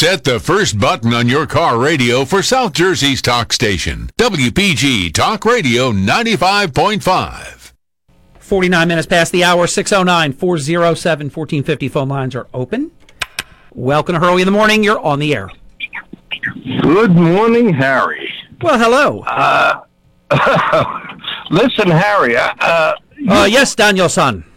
Set the first button on your car radio for South Jersey's talk station, WPG Talk Radio 95.5. 49 minutes past the hour, 609 407 1450. Phone lines are open. Welcome to Hurley in the Morning. You're on the air. Good morning, Harry. Well, hello. Uh, listen, Harry. Uh, uh, uh, yes, Daniel-san.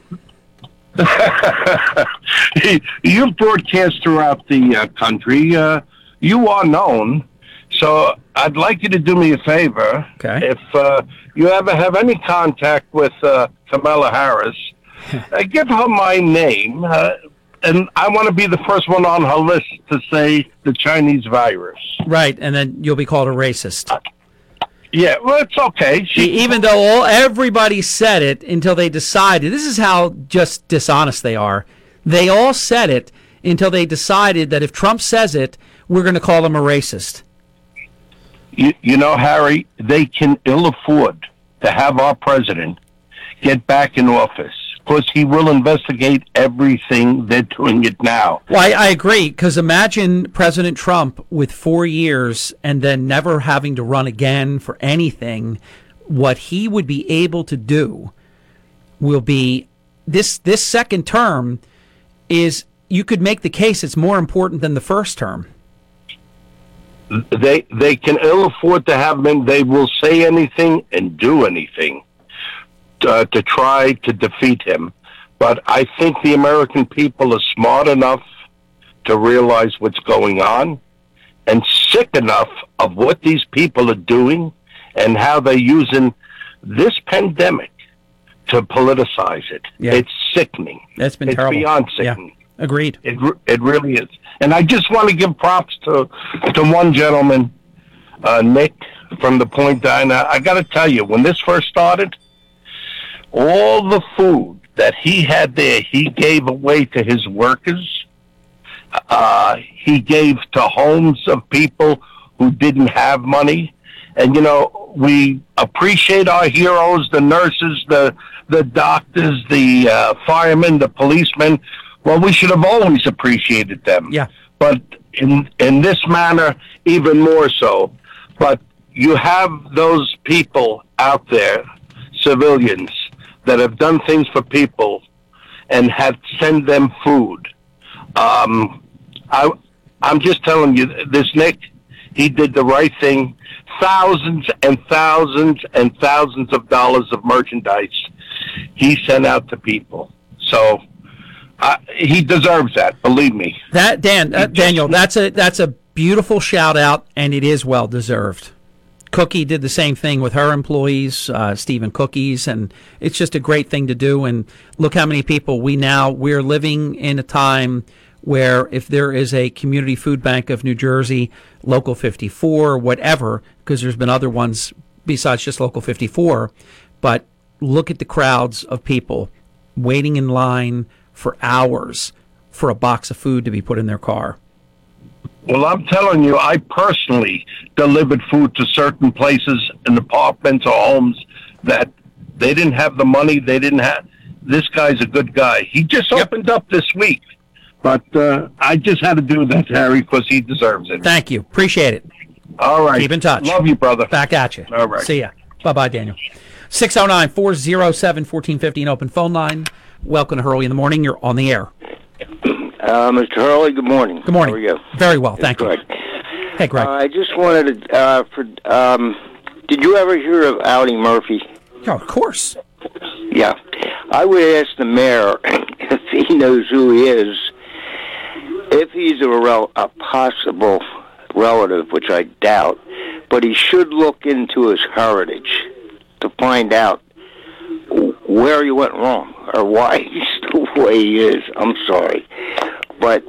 you broadcast throughout the uh, country. Uh, you are known. So I'd like you to do me a favor. Okay. If uh, you ever have any contact with uh, Kamala Harris, uh, give her my name. Uh, and I want to be the first one on her list to say the Chinese virus. Right, and then you'll be called a racist. Yeah, well, it's okay. She, Even though all, everybody said it until they decided, this is how just dishonest they are. They all said it until they decided that if Trump says it, we're going to call him a racist. You, you know, Harry, they can ill afford to have our president get back in office because he will investigate everything. They're doing it now. Well, I, I agree because imagine President Trump with four years and then never having to run again for anything. What he would be able to do will be this this second term is you could make the case it's more important than the first term. They they can ill afford to have him. They will say anything and do anything uh, to try to defeat him. But I think the American people are smart enough to realize what's going on and sick enough of what these people are doing and how they're using this pandemic to politicize it. Yeah. It's sickening. That's been terrible. it's terrible. beyond sickening. Yeah. Agreed. It it really is. And I just want to give props to to one gentleman, uh, Nick from the Point Diner. I got to tell you, when this first started, all the food that he had there, he gave away to his workers. Uh, he gave to homes of people who didn't have money. And you know, we appreciate our heroes, the nurses, the the doctors, the uh, firemen, the policemen. Well, we should have always appreciated them. Yeah. But in in this manner, even more so. But you have those people out there, civilians, that have done things for people and have sent them food. Um, I, I'm just telling you, this Nick, he did the right thing. Thousands and thousands and thousands of dollars of merchandise he sent out to people. So uh, he deserves that. Believe me. That Dan uh, Daniel, that's a that's a beautiful shout out, and it is well deserved. Cookie did the same thing with her employees, uh, Steve and Cookie's, and it's just a great thing to do. And look how many people we now we're living in a time where if there is a community food bank of New Jersey, Local 54, whatever, because there's been other ones besides just Local 54, but look at the crowds of people waiting in line for hours for a box of food to be put in their car. Well, I'm telling you, I personally delivered food to certain places in apartments or homes that they didn't have the money. They didn't have. This guy's a good guy. He just Yep. opened up this week, but uh, I just had to do that, Harry, because he deserves it. Thank you. Appreciate it. All right. Keep in touch. Love you, brother. Back at you. All right. See ya. Bye bye, Daniel. 609 407 1450, an open phone line. Welcome to Hurley in the Morning. You're on the air. Uh, Mr. Hurley, good morning. Good morning. How are you? Very well. Thank you. Good. Hey, Greg. Uh, I just wanted to. Uh, for um, did you ever hear of Audie Murphy? yeah, of course. Yeah, I would ask the mayor if he knows who he is, if he's a, rel- a possible relative, which I doubt, but he should look into his heritage to find out where he went wrong or why he's the way he is. I'm sorry, but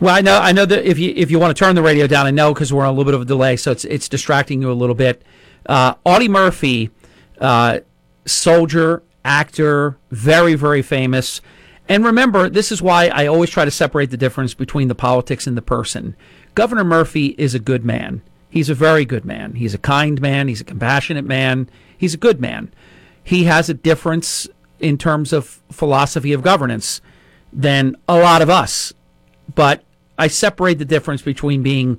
Well, I know, I know that if you if you want to turn the radio down, I know because we're on a little bit of a delay, so it's it's distracting you a little bit. Uh, Audie Murphy, uh, soldier, actor, very very famous. And remember, this is why I always try to separate the difference between the politics and the person. Governor Murphy is a good man. He's a very good man. He's a kind man. He's a compassionate man. He's a good man. He has a difference in terms of philosophy of governance than a lot of us but I separate the difference between being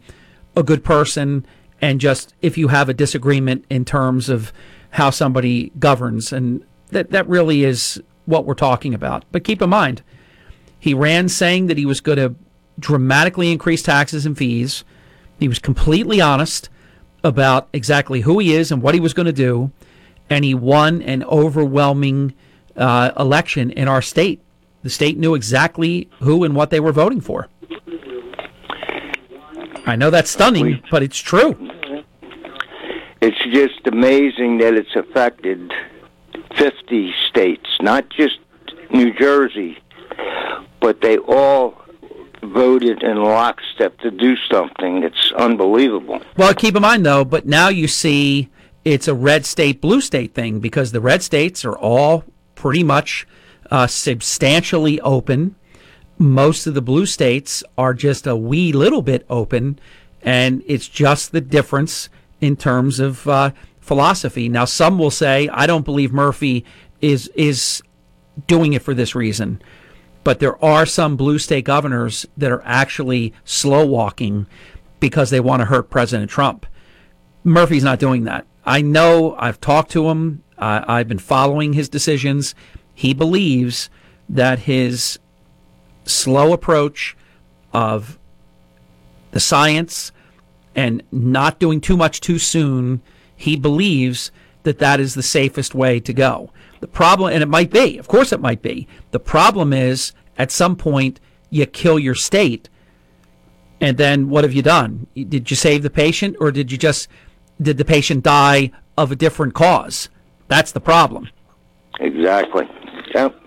a good person and just if you have a disagreement in terms of how somebody governs. And that, that really is what we're talking about. But keep in mind, he ran saying that he was going to dramatically increase taxes and fees. He was completely honest about exactly who he is and what he was going to do. And he won an overwhelming uh, election in our state. The state knew exactly who and what they were voting for. I know that's stunning, but it's true. It's just amazing that it's affected 50 states, not just New Jersey, but they all voted in lockstep to do something. It's unbelievable. Well, keep in mind, though, but now you see it's a red state, blue state thing because the red states are all pretty much uh, substantially open most of the blue states are just a wee little bit open, and it's just the difference in terms of uh, philosophy. Now, some will say, I don't believe Murphy is is doing it for this reason. But there are some blue state governors that are actually slow walking because they want to hurt President Trump. Murphy's not doing that. I know I've talked to him. I've been following his decisions. He believes that his slow approach of the science and not doing too much too soon, he believes that that is the safest way to go. The problem, and it might be, of course it might be. The problem is at some point you kill your state. And then what have you done? Did you save the patient or did you just, did the patient die of a different cause? That's the problem. Exactly. Yep.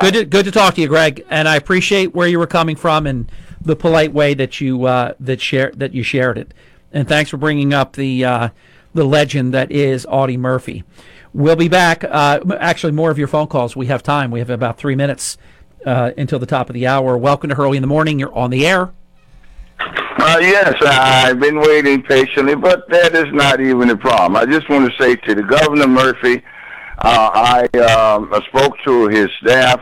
Good to, good to talk to you, Greg, and I appreciate where you were coming from and the polite way that you uh, that share that you shared it. And thanks for bringing up the uh, the legend that is Audie Murphy. We'll be back. Uh, actually, more of your phone calls. We have time. We have about three minutes uh, until the top of the hour. Welcome to Hurley in the Morning. You're on the air. Uh, yes, I've been waiting patiently, but that is not even a problem. I just want to say to the Governor Murphy, uh, I um, spoke to his staff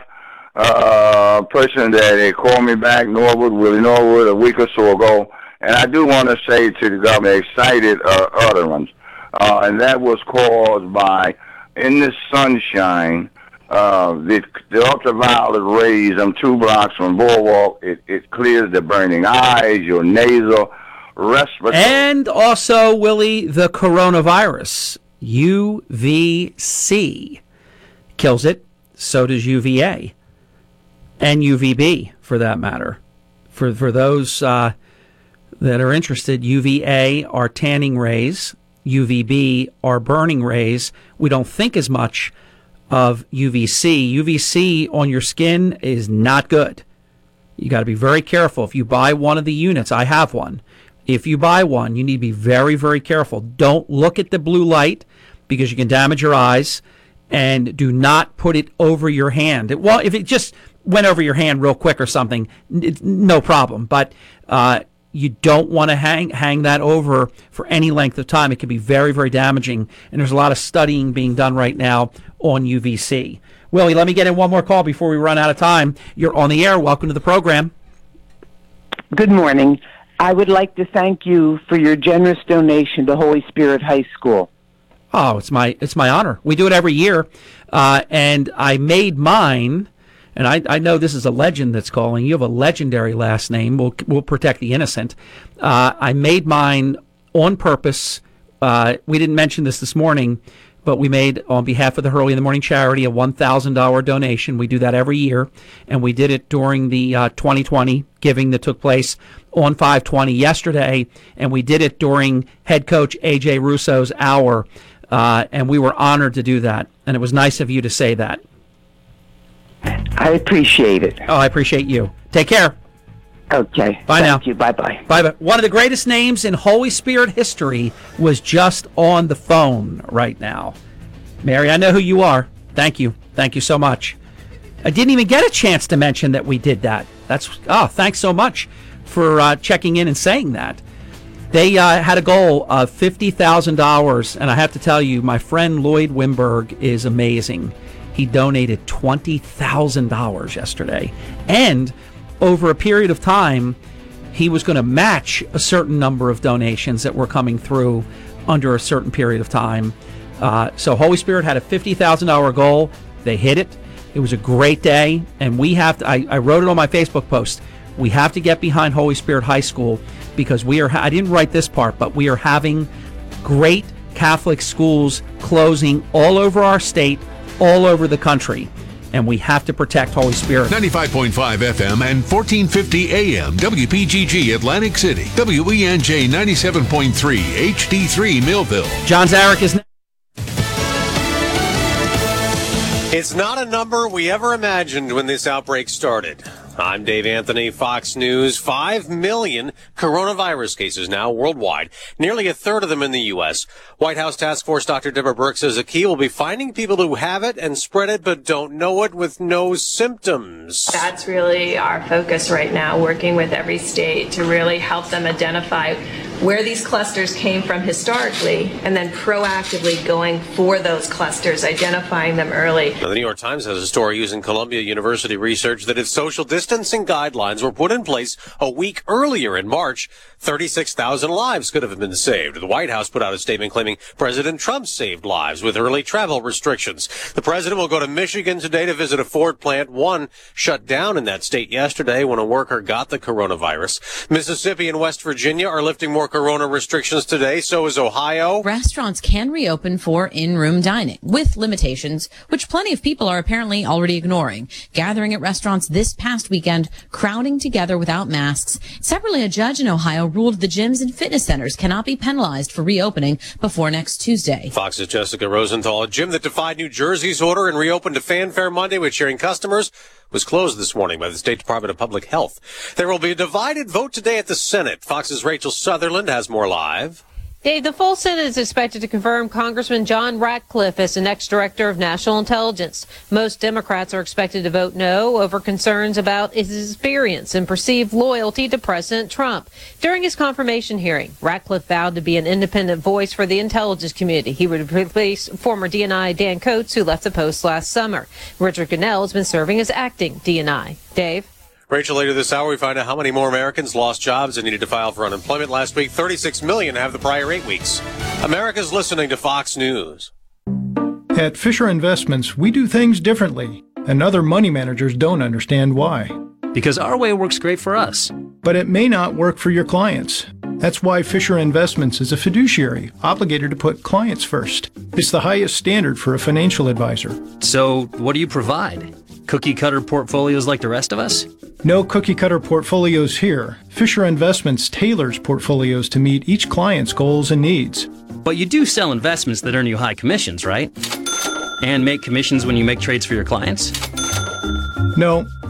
uh, person that had called me back, Norwood, Willie Norwood, a week or so ago. And I do want to say to the governor, excited uh, utterance. Uh, and that was caused by, in the sunshine, uh, the, the ultraviolet rays, them two blocks from Boardwalk, it, it clears the burning eyes, your nasal, respiratory. And also, Willie, the coronavirus, UVC, kills it. So does UVA and UVB for that matter. For for those uh, that are interested, UVA are tanning rays, UVB are burning rays. We don't think as much of UVC. UVC on your skin is not good. You got to be very careful. If you buy one of the units, I have one. If you buy one, you need to be very, very careful. Don't look at the blue light because you can damage your eyes and do not put it over your hand. well, if it just went over your hand real quick or something, no problem. But uh, you don't want to hang hang that over for any length of time. It can be very very damaging. And there's a lot of studying being done right now on UVC. Willie, let me get in one more call before we run out of time. You're on the air. Welcome to the program. Good morning. I would like to thank you for your generous donation to Holy Spirit High School. Oh, it's my it's my honor. We do it every year, uh, and I made mine and I, I know this is a legend that's calling. You have a legendary last name. We'll, we'll protect the innocent. Uh, I made mine on purpose. Uh, we didn't mention this this morning, but we made on behalf of the Hurley in the Morning charity a $1,000 donation. We do that every year, and we did it during the uh, 2020 giving that took place on 520 yesterday, and we did it during head coach AJ Russo's hour, uh, and we were honored to do that. And it was nice of you to say that. I appreciate it. Oh, I appreciate you. Take care. Okay. Bye Thank now. you. Bye bye. Bye bye. One of the greatest names in Holy Spirit history was just on the phone right now. Mary, I know who you are. Thank you. Thank you so much. I didn't even get a chance to mention that we did that. That's oh, thanks so much for uh, checking in and saying that. They uh, had a goal of fifty thousand dollars, and I have to tell you, my friend Lloyd Wimberg is amazing. He donated $20,000 yesterday. And over a period of time, he was going to match a certain number of donations that were coming through under a certain period of time. Uh, so Holy Spirit had a fifty thousand dollar goal. They hit it. It was a great day, and we have to. I, I wrote it on my Facebook post. We have to get behind Holy Spirit High School because we are. I didn't write this part, but we are having great Catholic schools closing all over our state, all over the country. And we have to protect Holy Spirit. 95.5 FM and 1450 AM WPGG Atlantic City. WENJ 97.3 HD3 Millville. John Zarek is. It's not a number we ever imagined when this outbreak started. I'm Dave Anthony, Fox News. Five million coronavirus cases now worldwide, nearly a third of them in the U.S. White House Task Force Dr. Deborah Birx says a key will be finding people who have it and spread it but don't know it with no symptoms. That's really our focus right now, working with every state to really help them identify where these clusters came from historically and then proactively going for those clusters, identifying them early. Now, the New York Times has a story using Columbia University research that if social distancing guidelines were put in place a week earlier in March, 36,000 lives could have been saved. The White House put out a statement claiming President Trump saved lives with early travel restrictions. The president will go to Michigan today to visit a Ford plant, one shut down in that state yesterday when a worker got the coronavirus. Mississippi and West Virginia are lifting more corona restrictions today. So is Ohio. Restaurants can reopen for in-room dining with limitations, which plenty of people are apparently already ignoring. Gathering at restaurants this past weekend, crowding together without masks. Separately, a judge in Ohio ruled the gyms and fitness centers cannot be penalized for reopening before next Tuesday. Fox's Jessica Rosenthal, a gym that defied New Jersey's order and reopened to fanfare Monday with cheering customers, was closed this morning by the State Department of Public Health. There will be a divided vote today at the Senate. Fox's Rachel Sutherland has more live. Dave, the full Senate is expected to confirm Congressman John Ratcliffe as the next director of national intelligence. Most Democrats are expected to vote no over concerns about his experience and perceived loyalty to President Trump. During his confirmation hearing, Ratcliffe vowed to be an independent voice for the intelligence community. He would replace former DNI Dan Coats, who left the post last summer. Richard Grenell has been serving as acting DNI. Dave? Rachel, later this hour, we find out how many more Americans lost jobs and needed to file for unemployment last week. 36 million have the prior eight weeks. America's listening to Fox News. At Fisher Investments, we do things differently, and other money managers don't understand why. Because our way works great for us. But it may not work for your clients. That's why Fisher Investments is a fiduciary, obligated to put clients first. It's the highest standard for a financial advisor. So, what do you provide? Cookie cutter portfolios like the rest of us? No cookie cutter portfolios here. Fisher Investments tailors portfolios to meet each client's goals and needs. But you do sell investments that earn you high commissions, right? And make commissions when you make trades for your clients? No,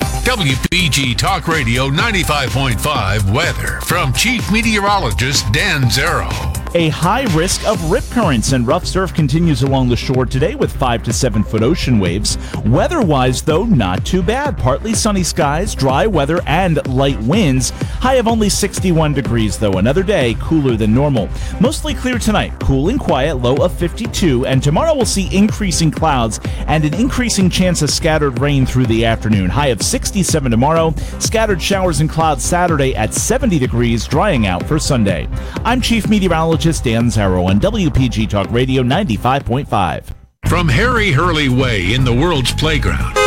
WPG Talk Radio 95.5 weather from Chief Meteorologist Dan Zarrow. A high risk of rip currents and rough surf continues along the shore today with 5 to 7 foot ocean waves. Weather wise, though, not too bad. Partly sunny skies, dry weather, and light winds. High of only 61 degrees, though. Another day cooler than normal. Mostly clear tonight, cool and quiet, low of 52. And tomorrow we'll see increasing clouds and an increasing chance of scattered rain through the afternoon. High of 67 tomorrow. Scattered showers and clouds Saturday at 70 degrees, drying out for Sunday. I'm Chief Meteorologist Dan Zarrow on WPG Talk Radio 95.5. From Harry Hurley Way in the world's playground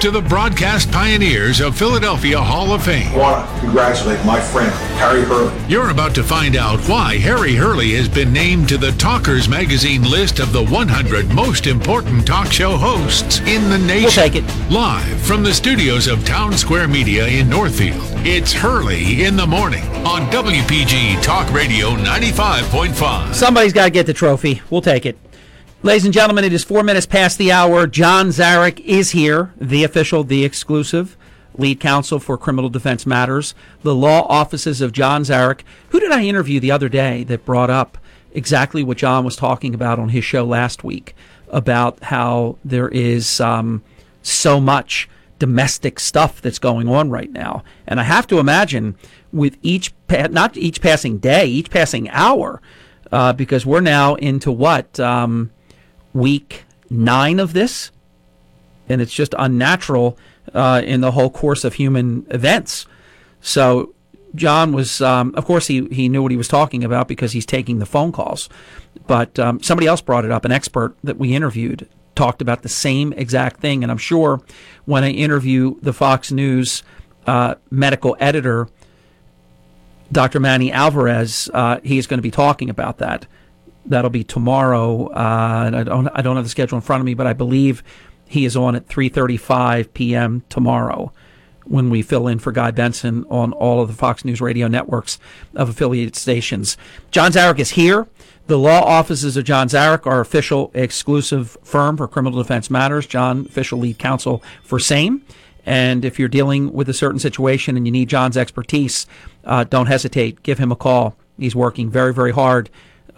to the broadcast pioneers of Philadelphia Hall of Fame. I want to congratulate my friend, Harry Hurley. You're about to find out why Harry Hurley has been named to the Talkers Magazine list of the 100 most important talk show hosts in the nation. We'll take it. Live from the studios of Town Square Media in Northfield, it's Hurley in the Morning on WPG Talk Radio 95.5. Somebody's got to get the trophy. We'll take it. Ladies and gentlemen, it is four minutes past the hour. John Zarek is here, the official, the exclusive lead counsel for Criminal Defense Matters, the law offices of John Zarek. Who did I interview the other day that brought up exactly what John was talking about on his show last week about how there is um, so much domestic stuff that's going on right now. And I have to imagine with each, pa- not each passing day, each passing hour, uh, because we're now into what, um, week nine of this? And it's just unnatural uh, in the whole course of human events. So John was, um, of course, he, he knew what he was talking about because he's taking the phone calls. But um, somebody else brought it up, an expert that we interviewed talked about the same exact thing. And I'm sure when I interview the Fox News uh, medical editor, Dr. Manny Alvarez, uh, he's going to be talking about that. That'll be tomorrow. Uh, and I don't, I don't have the schedule in front of me, but I believe he is on at 3:35 p.m. tomorrow when we fill in for Guy Benson on all of the Fox News radio networks of affiliated stations. John Zarek is here. The law offices of John Zarek are official exclusive firm for criminal defense matters. John, official lead counsel for SAME. And if you're dealing with a certain situation and you need John's expertise, uh, don't hesitate. Give him a call. He's working very, very hard,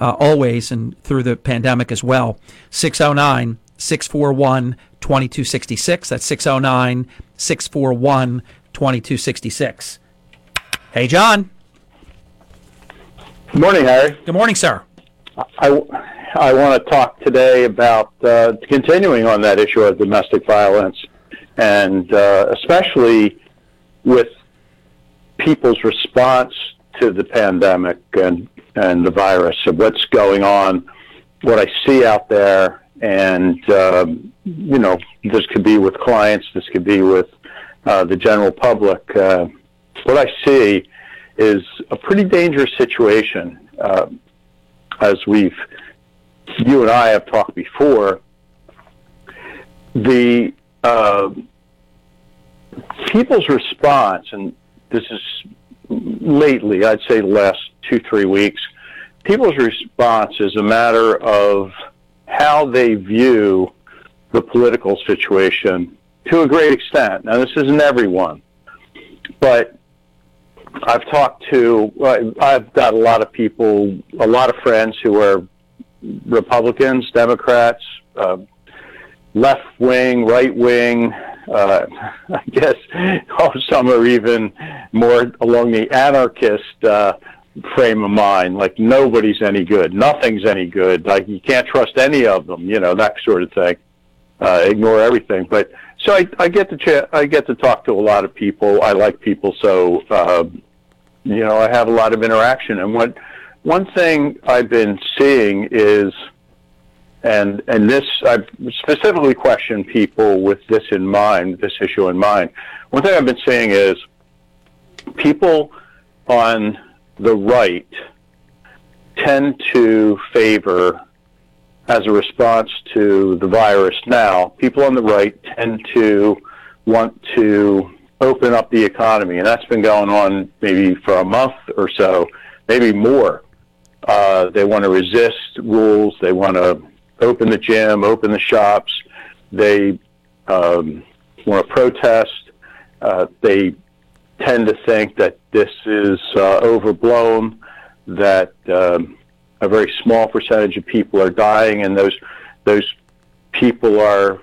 uh, always, and through the pandemic as well. 609 641 2266. That's 609 641 2266. Hey, John. Good morning, Harry. Good morning, sir. I, I want to talk today about uh, continuing on that issue of domestic violence, and uh, especially with people's response to the pandemic and, and the virus, of what's going on, what I see out there, and um, you know, this could be with clients, this could be with uh, the general public. Uh, what I see is a pretty dangerous situation, uh, as we've you and I have talked before. The uh, people's response, and this is lately, I'd say the last two three weeks, people's response is a matter of how they view the political situation to a great extent. Now, this isn't everyone, but I've talked to, I've got a lot of people, a lot of friends who are Republicans, Democrats, uh, left wing, right wing. Uh, I guess some are even more along the anarchist uh, frame of mind. Like nobody's any good, nothing's any good. Like you can't trust any of them. You know that sort of thing. Uh, ignore everything. But so I, I get to ch- I get to talk to a lot of people. I like people, so uh, you know I have a lot of interaction. And what one thing I've been seeing is, and and this I've specifically question people with this in mind, this issue in mind. One thing I've been seeing is people on the right tend to favor, as a response to the virus now, people on the right tend to want to open up the economy, and that's been going on maybe for a month or so, maybe more. Uh, they want to resist rules. They want to open the gym, open the shops. They um, want to protest. Uh, they tend to think that this is uh, overblown, that um, a very small percentage of people are dying, and those those people are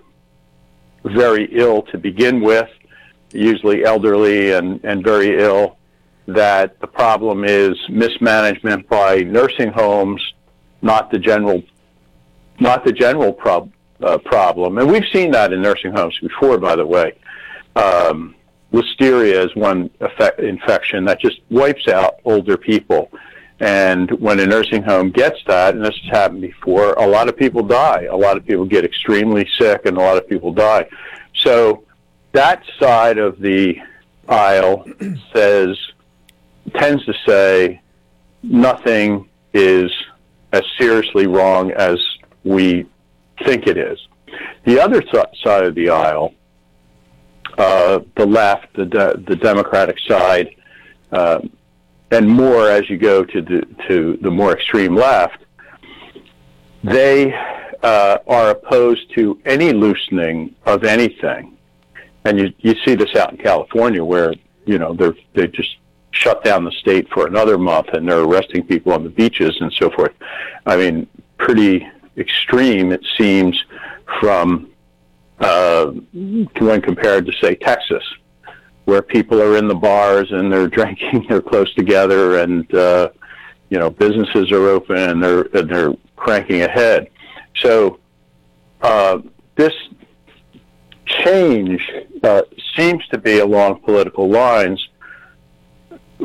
very ill to begin with, usually elderly and, and very ill. That the problem is mismanagement by nursing homes, not the general, not the general prob- uh, problem. And we've seen that in nursing homes before, by the way. Um, listeria is one effect, infection that just wipes out older people. And when a nursing home gets that, and this has happened before, a lot of people die. A lot of people get extremely sick, and a lot of people die. So that side of the aisle says tends to say nothing is as seriously wrong as we think it is. The other side of the aisle uh, the left, the de- the Democratic side, uh, and more as you go to the to the more extreme left, they uh, are opposed to any loosening of anything, and you you see this out in California where you know they're they just shut down the state for another month and they're arresting people on the beaches and so forth. I mean, pretty extreme it seems from uh, when compared to say Texas, where people are in the bars and they're drinking, they're close together, and uh, you know businesses are open and they're and they're cranking ahead. So uh, this change uh, seems to be along political lines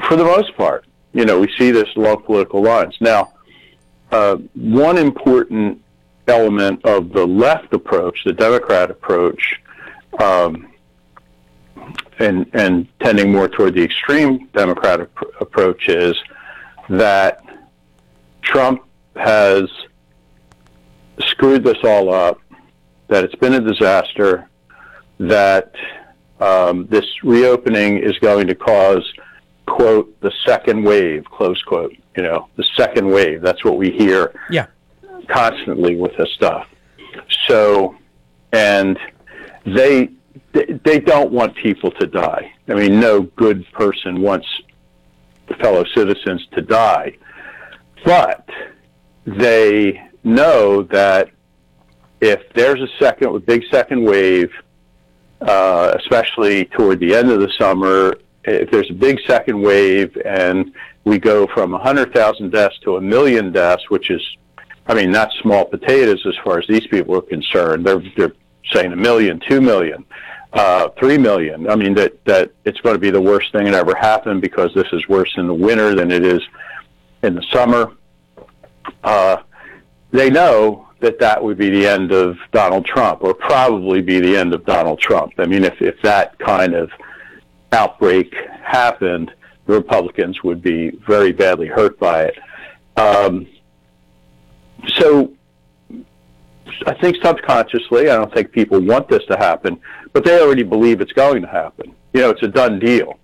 for the most part. You know, we see this along political lines. Now, uh, one important element of the left approach, the Democrat approach, um, and and tending more toward the extreme Democratic approach is that Trump has screwed this all up, that it's been a disaster, that um, this reopening is going to cause, quote, the second wave, close quote, you know, the second wave. That's what we hear Yeah. constantly with this stuff. So, and they they don't want people to die. I mean, no good person wants fellow citizens to die, but they know that if there's a second, a big second wave, uh, especially toward the end of the summer, if there's a big second wave and we go from 100,000 deaths to a million deaths, which is, I mean, not small potatoes as far as these people are concerned. They're, they're saying a million, two million, uh, three million. I mean, that, that it's going to be the worst thing that ever happened because this is worse in the winter than it is in the summer. Uh, they know that that would be the end of Donald Trump, or probably be the end of Donald Trump. I mean, if, if that kind of outbreak happened, Republicans would be very badly hurt by it. Um, so I think subconsciously, I don't think people want this to happen, but they already believe it's going to happen. You know, it's a done deal.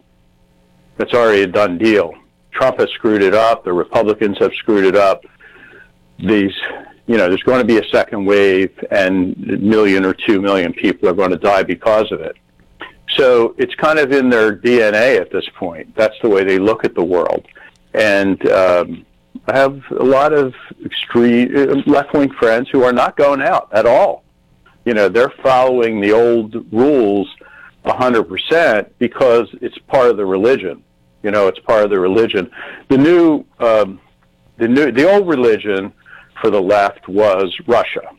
It's already a done deal. Trump has screwed it up. The Republicans have screwed it up. These, you know, there's going to be a second wave, and a million or two million people are going to die because of it. So it's kind of in their DNA at this point. That's the way they look at the world. And um, I have a lot of extreme left wing friends who are not going out at all. You know, they're following the old rules 100% because it's part of the religion. You know, it's part of the religion. The new, um, the new, the old religion for the left was Russia,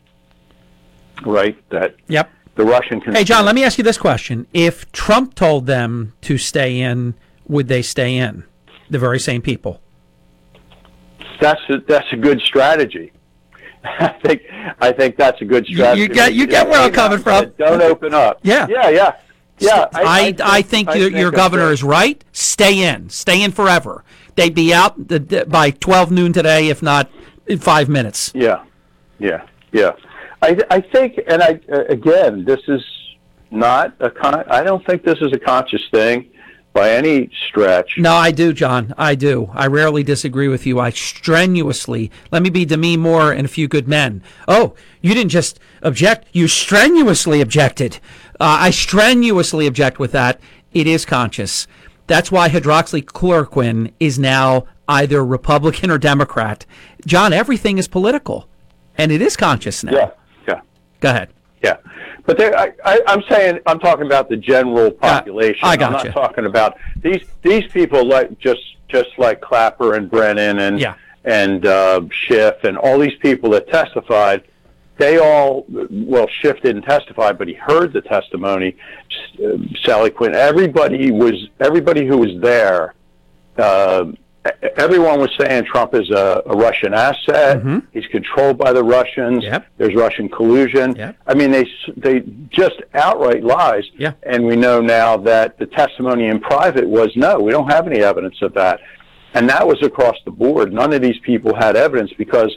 right? That Yep. The Russian. Hey, John, let me ask you this question. If Trump told them to stay in, would they stay in? The very same people. That's a, that's a good strategy. I think I think that's a good strategy. you get- you get where I'm coming from. Don't open up. Yeah. yeah, yeah, yeah. I, I, think, I your, think your governor right. is right. Stay in. Stay in forever. They'd be out the, the- by 12 noon today, if not in five minutes. Yeah, yeah, yeah. I I think, and I uh, again, this is not a con. I don't think this is a conscious thing by any stretch. No, I do, John. I do. I rarely disagree with you. I strenuously, let me be Demi Moore and a few good men. Oh, you didn't just object, you strenuously objected. Uh, I strenuously object with that. It is conscious. That's why hydroxychloroquine is now either Republican or Democrat. John, everything is political, and it is conscious now. Yeah, yeah. Go ahead. Yeah, but there, I, I, I'm saying I'm talking about the general population. I I'm gotcha. not talking about these these people like just just like Clapper and Brennan and Yeah. and uh, Schiff and all these people that testified. They all well, Schiff didn't testify, but he heard the testimony. Uh, Sally Quinn, everybody was everybody who was there. Uh, everyone was saying Trump is a, a Russian asset. Mm-hmm. He's controlled by the Russians. Yep. There's Russian collusion. Yep. I mean, they they just outright lies. Yeah. And we know now that the testimony in private was no, we don't have any evidence of that. And that was across the board. None of these people had evidence because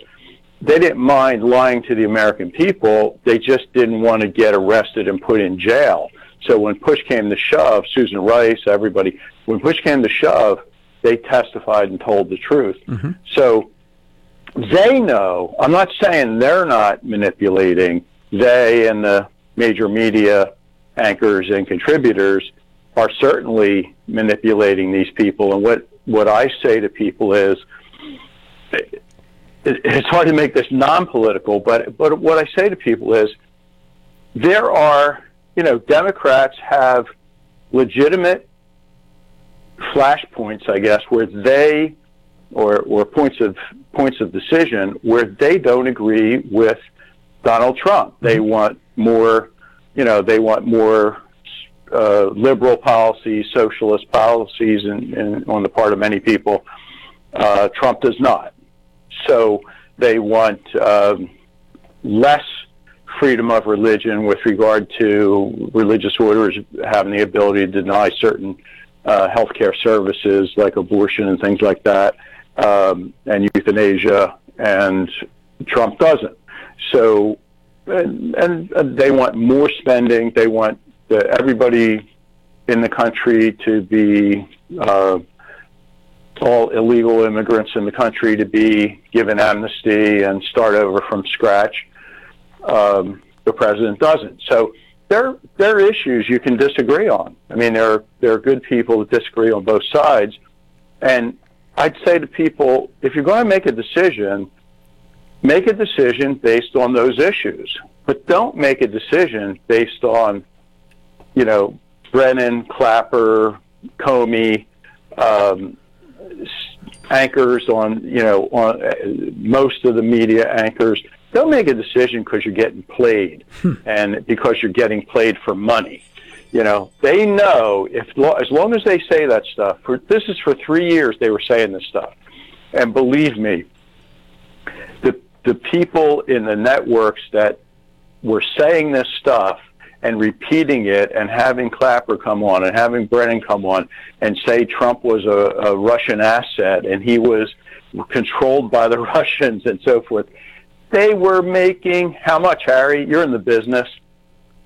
they didn't mind lying to the American people. They just didn't want to get arrested and put in jail. So when push came to shove, Susan Rice, everybody, when push came to shove, they testified and told the truth. Mm-hmm. So they know. I'm not saying they're not manipulating. They and the major media anchors and contributors are certainly manipulating these people. And what, what I say to people is, it, it's hard to make this non-political, but but what I say to people is, there are, you know, Democrats have legitimate flashpoints, I guess, where they or or points of points of decision where they don't agree with Donald Trump. They want more, you know, they want more uh, liberal policies, socialist policies, and, and on the part of many people. Uh, Trump does not. So they want um, less freedom of religion with regard to religious orders having the ability to deny certain uh, healthcare services like abortion and things like that, um, and euthanasia, and Trump doesn't. So, and, and they want more spending. They want the, everybody in the country to be uh, all illegal immigrants in the country to be given amnesty and start over from scratch. Um, the president doesn't. So there there are issues you can disagree on. I mean, there are, there are good people that disagree on both sides, and I'd say to people, if you're going to make a decision, make a decision based on those issues, but don't make a decision based on, you know, Brennan, Clapper, Comey, um, anchors on, you know, on uh, most of the media anchors. Don't make a decision because you're getting played hmm. and because you're getting played for money. You know, they know if as long as they say that stuff. For this is for three years they were saying this stuff, and believe me, the the people in the networks that were saying this stuff and repeating it and having Clapper come on and having Brennan come on and say Trump was a, a Russian asset and he was controlled by the Russians and so forth. They were making how much, Harry? You're in the business.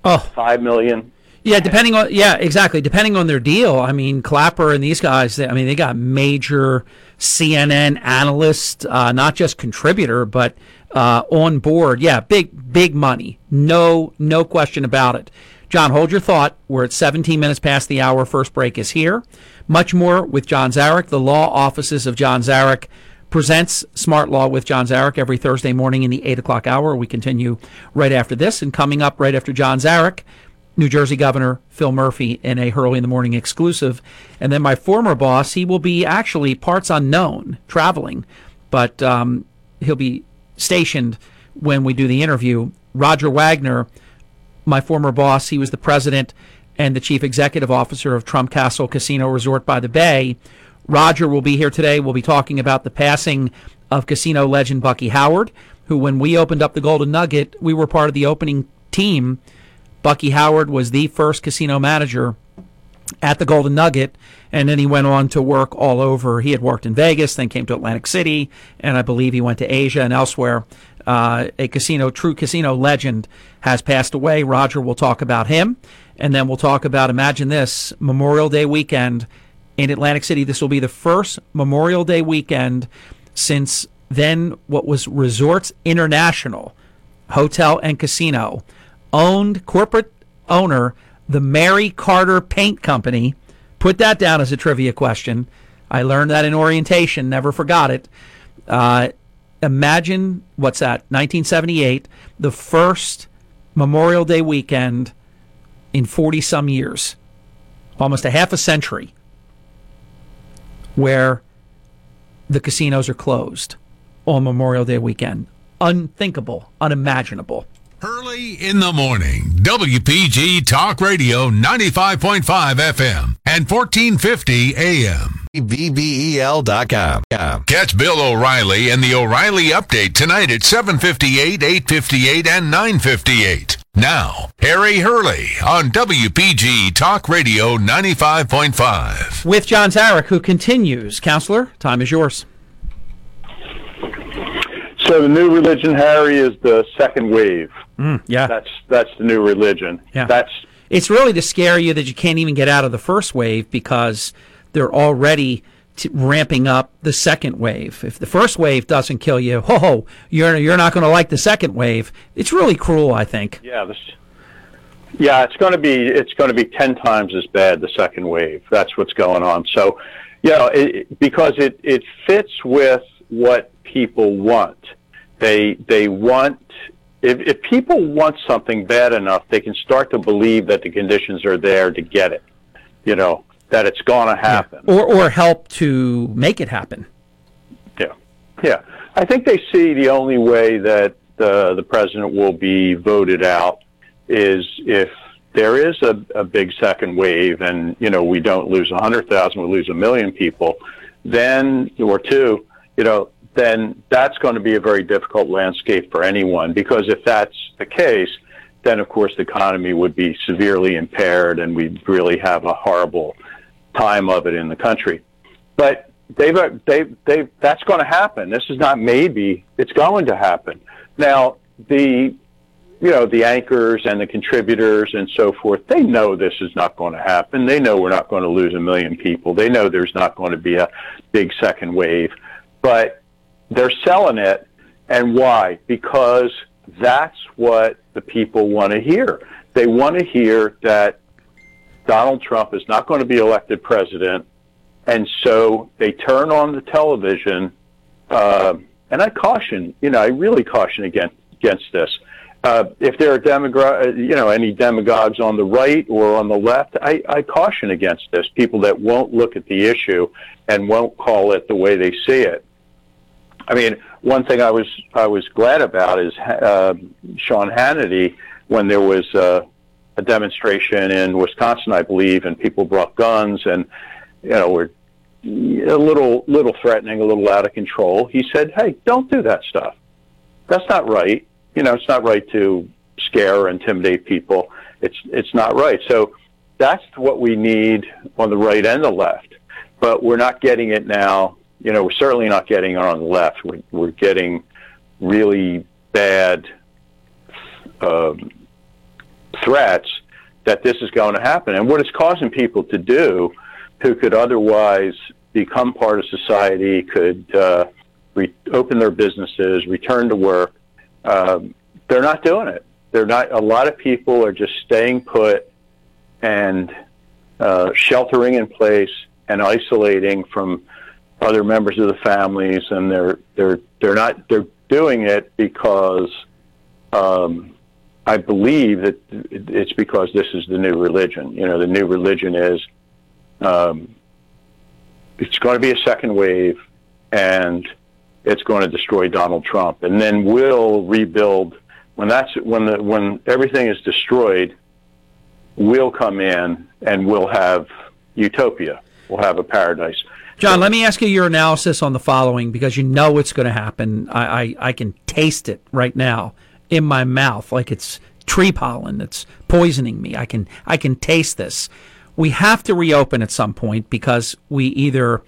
Oh, five million. Yeah, depending on yeah, exactly. Depending on their deal. I mean, Clapper and these guys. They, I mean, they got major CNN analyst, uh, not just contributor, but uh, on board. Yeah, big big money. No no question about it. John, hold your thought. We're at 17 minutes past the hour. First break is here. Much more with John Zarek. The law offices of John Zarek presents Smart Law with John Zarek every Thursday morning in the 8 o'clock hour. We continue right after this. And coming up right after John Zarek, New Jersey Governor Phil Murphy in a Hurley in the Morning exclusive. And then my former boss, he will be actually parts unknown, traveling, but um, he'll be stationed when we do the interview. Roger Wagner, my former boss, he was the president and the chief executive officer of Trump Castle Casino Resort by the Bay. Roger will be here today. We'll be talking about the passing of casino legend Bucky Howard, who, when we opened up the Golden Nugget, we were part of the opening team Bucky Howard was the first casino manager at the Golden Nugget, and then he went on to work all over. He had worked in Vegas, then came to Atlantic City, and I believe he went to Asia and elsewhere. Uh, a casino, true casino legend, has passed away. Roger will talk about him, and then we'll talk about, imagine this, Memorial Day weekend in Atlantic City. This will be the first Memorial Day weekend since then what was Resorts International Hotel and Casino owned corporate owner, the Mary Carter Paint Company. Put that down as a trivia question. I learned that in orientation, never forgot it. Uh, imagine what's that? 1978, the first Memorial Day weekend in 40 some years, almost a half a century, where the casinos are closed on Memorial Day weekend. Unthinkable, unimaginable. Early in the morning, WPG Talk Radio 95.5 FM and 1450 AM. VBEL.com. Catch Bill O'Reilly and the O'Reilly Update tonight at 758, 858, and 958. Now, Harry Hurley on WPG Talk Radio 95.5. With John Zarek, who continues. Counselor, time is yours. So the new religion, Harry, is the second wave. Mm, yeah, that's that's the new religion. Yeah, that's it's really to scare you that you can't even get out of the first wave because they're already t- ramping up the second wave. If the first wave doesn't kill you, ho, ho, you're you're not going to like the second wave. It's really cruel, I think. Yeah, this Yeah, it's going to be it's going to be ten times as bad the second wave. That's what's going on. So, you know, because it it fits with what people want. They they want if if people want something bad enough, they can start to believe that the conditions are there to get it. You know that it's going to happen, or or help to make it happen. Yeah, yeah. I think they see the only way that uh, the president will be voted out is if there is a, a big second wave and you know we don't lose a hundred thousand, we lose a million people, then or two, you know, then that's going to be a very difficult landscape for anyone because if that's the case, then of course the economy would be severely impaired and we'd really have a horrible time of it in the country. But they've they've they've that's going to happen. This is not maybe; it's going to happen. Now the you know, the anchors and the contributors and so forth, they know this is not going to happen. They know we're not going to lose a million people. They know there's not going to be a big second wave. But they're selling it. And why? Because that's what the people want to hear. They want to hear that Donald Trump is not going to be elected president. And so they turn on the television. Uh, and I caution, you know, I really caution against, against this uh, if there are demago- you know, any demagogues on the right or on the left, I, I caution against this. People that won't look at the issue and won't call it the way they see it. I mean, one thing I was I was glad about is uh, Sean Hannity when there was uh, a demonstration in Wisconsin, I believe, and people brought guns and you know were a little little threatening, a little out of control. He said, "Hey, don't do that stuff. That's not right." you know, it's not right to scare or intimidate people. It's it's not right. So that's what we need on the right and the left. But we're not getting it now. You know, we're certainly not getting it on the left. We're, we're getting really bad um, threats that this is going to happen. And what it's causing people to do who could otherwise become part of society, could uh, re- open their businesses, return to work, um, they're not doing it. They're not. A lot of people are just staying put and uh, sheltering in place and isolating from other members of the families, and they're they're they're not they're doing it because um, I believe that it's because this is the new religion. You know, the new religion is um, it's going to be a second wave, and it's going to destroy Donald Trump, and then we'll rebuild when that's when the when everything is destroyed. We'll come in and we'll have utopia. We'll have a paradise. John, let me ask you your analysis on the following because you know it's going to happen. I, I, I can taste it right now in my mouth like it's tree pollen that's poisoning me. I can I can taste this. We have to reopen at some point because we either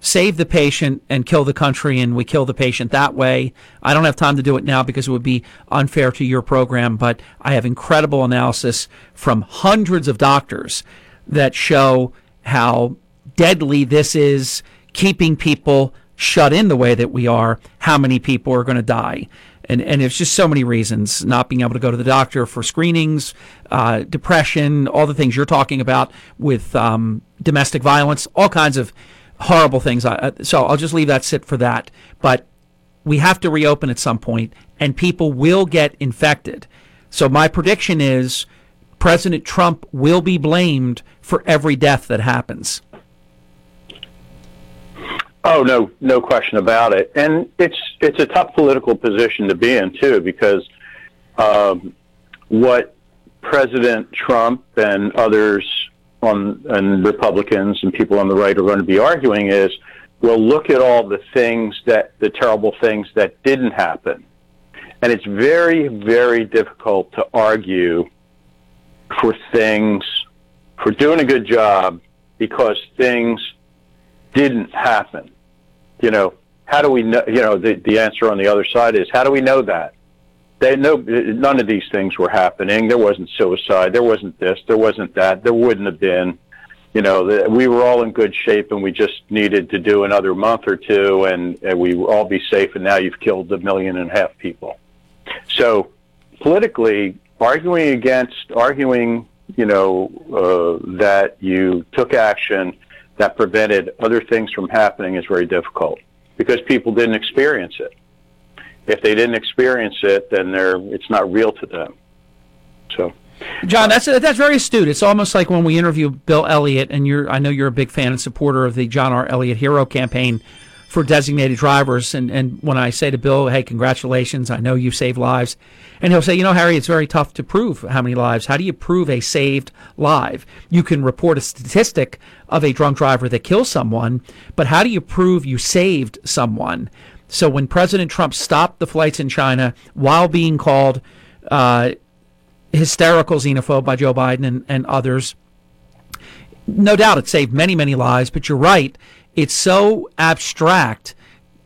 save the patient and kill the country and we kill the patient that way. I don't have time to do it now because it would be unfair to your program, but I have incredible analysis from hundreds of doctors that show how deadly this is keeping people shut in the way that we are, how many people are going to die. And, and it's just so many reasons not being able to go to the doctor for screenings, uh, depression, all the things you're talking about with um, domestic violence, all kinds of horrible things. So I'll just leave that sit for that. But we have to reopen at some point, and people will get infected. So my prediction is President Trump will be blamed for every death that happens. Oh no, no question about it. And it's it's a tough political position to be in too, because um, what President Trump and others on and Republicans and people on the right are going to be arguing is, well, look at all the things that the terrible things that didn't happen, and it's very very difficult to argue for things for doing a good job because things didn't happen. You know, how do we know? You know, the the answer on the other side is how do we know that? They no none of these things were happening. There wasn't suicide. There wasn't this. There wasn't that. There wouldn't have been. You know, the, we were all in good shape, and we just needed to do another month or two, and, and we all be safe. And now you've killed a million and a half people. So politically, arguing against, arguing, you know, uh, that you took action that prevented other things from happening is very difficult because people didn't experience it. If they didn't experience it, then they're it's not real to them. So. John, that's that's very astute. It's almost like when we interview Bill Elliott, and you're I know you're a big fan and supporter of the John R. Elliott Hero campaign for designated drivers. And, and when I say to Bill, hey, congratulations, I know you've saved lives. And he'll say, you know, Harry, it's very tough to prove how many lives. How do you prove a saved life? You can report a statistic of a drunk driver that kills someone, but how do you prove you saved someone? So when President Trump stopped the flights in China while being called uh, hysterical xenophobe by Joe Biden and, and others, no doubt it saved many, many lives, but you're right it's so abstract.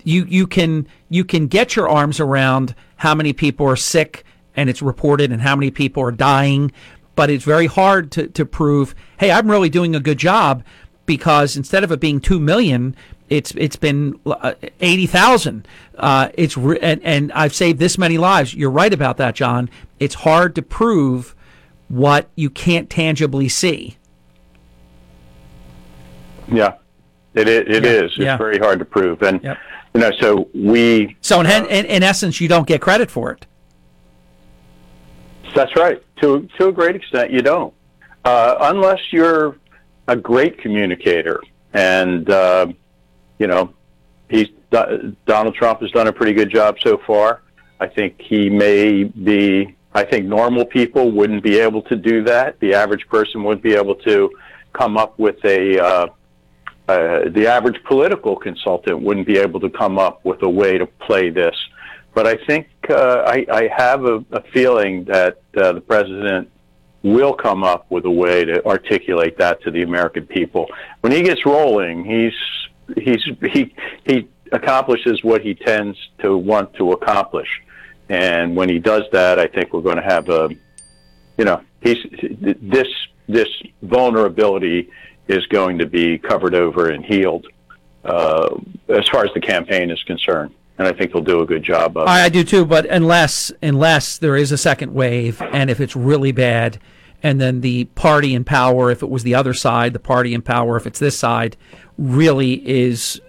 You you can you can get your arms around how many people are sick and it's reported and how many people are dying, but it's very hard to, to prove, hey, I'm really doing a good job because instead of it being two million, it's it's been uh, eighty thousand. Uh, it's re- and, and I've saved this many lives. You're right about that, John. It's hard to prove what you can't tangibly see. Yeah, it is. It yeah, is. It's yeah. very hard to prove, and yep. you know, so we. So in, in, in essence, you don't get credit for it. That's right. To to a great extent, you don't, uh, unless you're a great communicator, and uh, you know, he's Donald Trump has done a pretty good job so far. I think he may be. I think normal people wouldn't be able to do that. The average person wouldn't be able to come up with a uh, uh, the average political consultant wouldn't be able to come up with a way to play this. But I think uh, I, I, have a, a, feeling that uh, the president will come up with a way to articulate that to the American people. When he gets rolling, he's he's he he accomplishes what he tends to want to accomplish, and when he does that, I think we're going to have a, you know, he's this this vulnerability is going to be covered over and healed uh, as far as the campaign is concerned. And I think they'll do a good job of I, I do too, but unless unless there is a second wave, and if it's really bad, and then the party in power, if it was the other side, the party in power, if it's this side, really is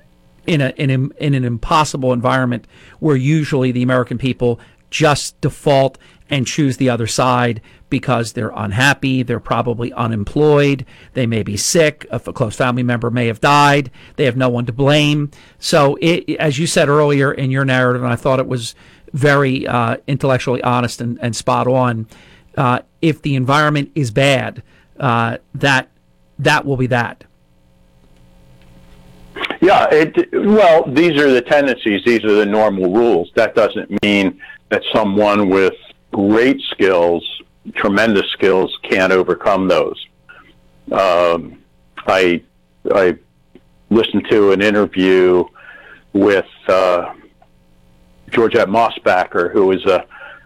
in a in, a, in an impossible environment where usually the American people just default and choose the other side because they're unhappy, they're probably unemployed, they may be sick, a close family member may have died, they have no one to blame. So, it, as you said earlier in your narrative, and I thought it was very uh, intellectually honest and, and spot on, uh, if the environment is bad, uh, that that will be that. Yeah, it, well, these are the tendencies. These are the normal rules. That doesn't mean that someone with great skills tremendous skills can't overcome those. Um, I I listened to an interview with uh, Georgette Mosbacher, who is a,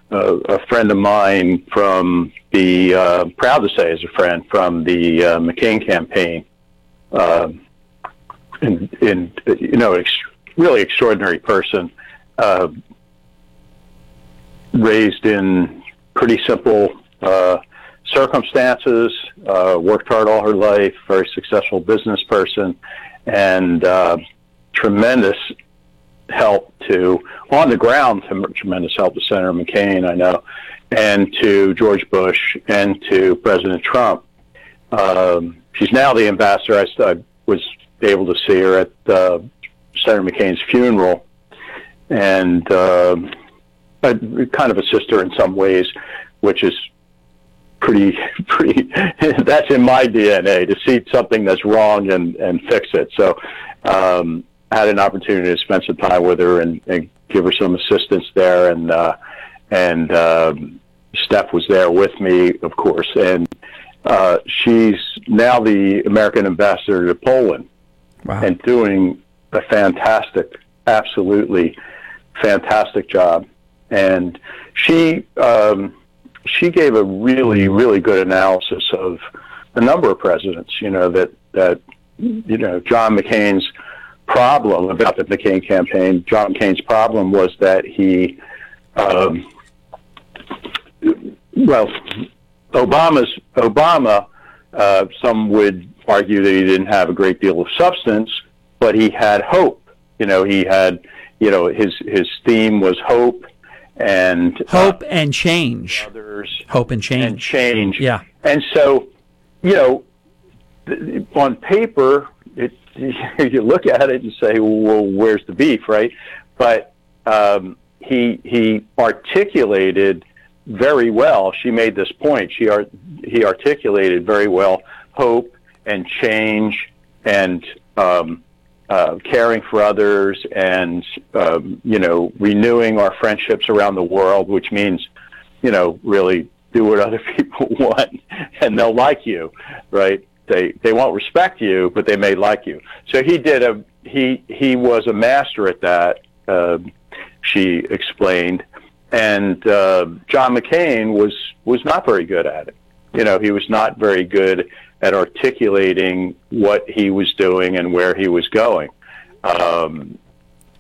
a, a friend of mine from the uh, proud to say is a friend from the uh, McCain campaign. Um, and, and you know, ex- really extraordinary person, uh, raised in pretty simple uh, circumstances, uh, worked hard all her life, very successful business person, and uh, tremendous help to, on the ground, tremendous help to Senator McCain, I know, and to George Bush and to President Trump. Um, she's now the ambassador. I, I, was able to see her at uh, Senator McCain's funeral, and uh, kind of a sister in some ways, which is pretty pretty that's in my DNA to see something that's wrong and and fix it. So um, I had an opportunity to spend some time with her and, and give her some assistance there, and uh, and um, Steph was there with me, of course, and uh, she's now the American ambassador to Poland, wow. and doing a fantastic, absolutely fantastic job. And she um, she gave a really, really good analysis of a number of presidents. You know that that you know John McCain's problem about the McCain campaign. John McCain's problem was that he um, well, Obama's Obama. Uh, some would argue that he didn't have a great deal of substance, but he had hope. You know, he had, you know, his his theme was hope and hope uh, and change. Others, hope and change. And change. Yeah. And so, you know, th- on paper, it, you look at it and say, well, where's the beef, right? But um, he he articulated very well. She made this point. She art, he articulated very well hope and change and um, uh, caring for others and um, you know renewing our friendships around the world, which means you know really do what other people want and they'll like you, right? They they won't respect you, but they may like you. So he did a he he was a master at that. Uh, she explained, and uh, John McCain was was not very good at it. You know, he was not very good at articulating what he was doing and where he was going. Um,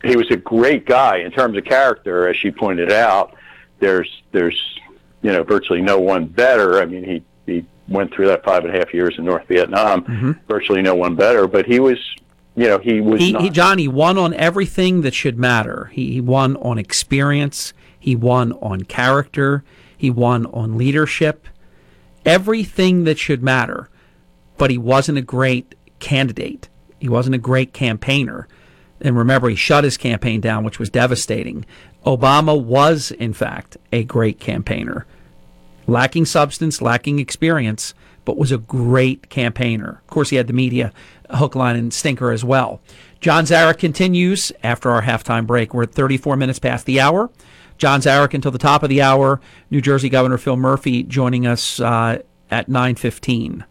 he was a great guy in terms of character, as she pointed out. There's there's you know virtually no one better. I mean, he he went through that five and a half years in North Vietnam. Mm-hmm. Virtually no one better, but he was you know he was he, not, he John he won on everything that should matter. He, he won on experience. He won on character. He won on leadership. Everything that should matter. But he wasn't a great candidate. He wasn't a great campaigner. And remember, he shut his campaign down, which was devastating. Obama was, in fact, a great campaigner. Lacking substance, lacking experience, but was a great campaigner. Of course, he had the media hook, line, and stinker as well. John Zarych continues after our halftime break. We're at 34 minutes past the hour. John Zarych until the top of the hour. New Jersey Governor Phil Murphy joining us uh, at 9:15.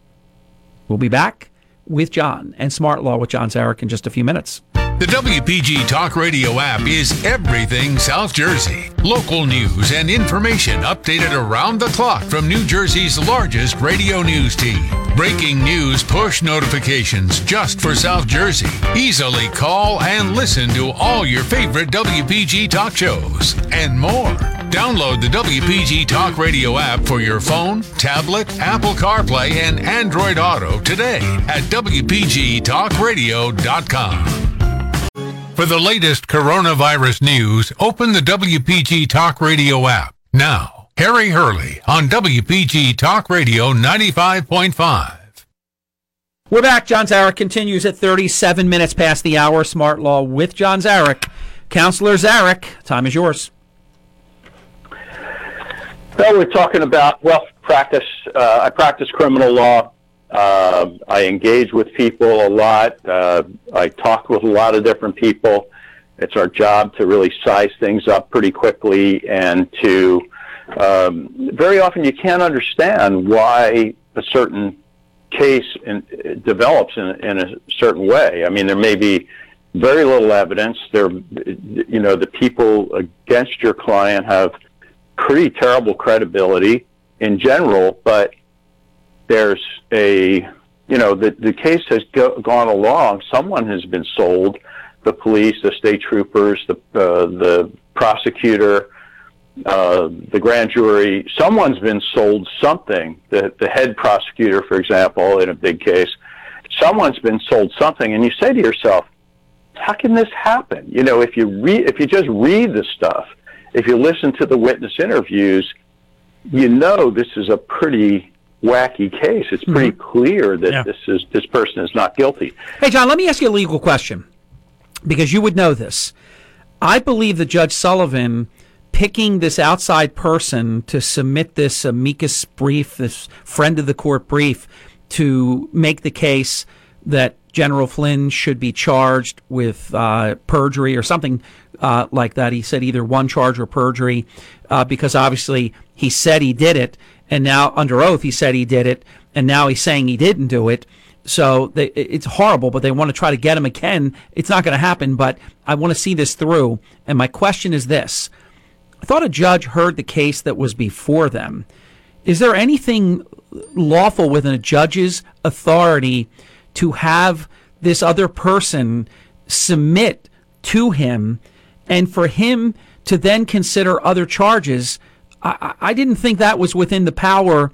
We'll be back with John and Smart Law with John Zarych in just a few minutes. The WPG Talk Radio app is everything South Jersey. Local news and information updated around the clock from New Jersey's largest radio news team. Breaking news push notifications just for South Jersey. Easily call and listen to all your favorite WPG talk shows and more. Download the WPG Talk Radio app for your phone, tablet, Apple CarPlay, and Android Auto today at WPGTalkRadio.com. For the latest coronavirus news, open the WPG Talk Radio app. Now, Harry Hurley on WPG Talk Radio 95.5. We're back. John Zarych continues at 37 minutes past the hour. Smart Law with John Zarych. Counselor Zarych, time is yours. Well, we're talking about, well, practice. Uh, I practice criminal law. Uh, I engage with people a lot. Uh, I talk with a lot of different people. It's our job to really size things up pretty quickly and to um, very often you can't understand why a certain case in, develops in, in a certain way. I mean, there may be very little evidence. There, you know, the people against your client have pretty terrible credibility in general, but there's a you know the the case has go, gone along. Someone has been sold. The police, the state troopers, the uh, the prosecutor, uh, the grand jury. Someone's been sold something. The the head prosecutor, for example, in a big case, someone's been sold something, and you say to yourself, "How can this happen?" You know, if you read, if you just read the stuff, if you listen to the witness interviews, you know this is a pretty wacky case. It's pretty mm-hmm. clear that yeah. this is this person is not guilty. Hey, John, let me ask you a legal question because you would know this. I believe that Judge Sullivan picking this outside person to submit this amicus brief, this friend of the court brief, to make the case that General Flynn should be charged with uh, perjury or something uh, like that. He said either one charge or perjury uh, because obviously he said he did it and now under oath he said he did it, and now he's saying he didn't do it. So they, it's horrible, but they want to try to get him again. It's not going to happen, but I want to see this through. And my question is this: I thought a judge heard the case that was before them. Is there anything lawful within a judge's authority to have this other person submit to him, and for him to then consider other charges? I, I didn't think that was within the power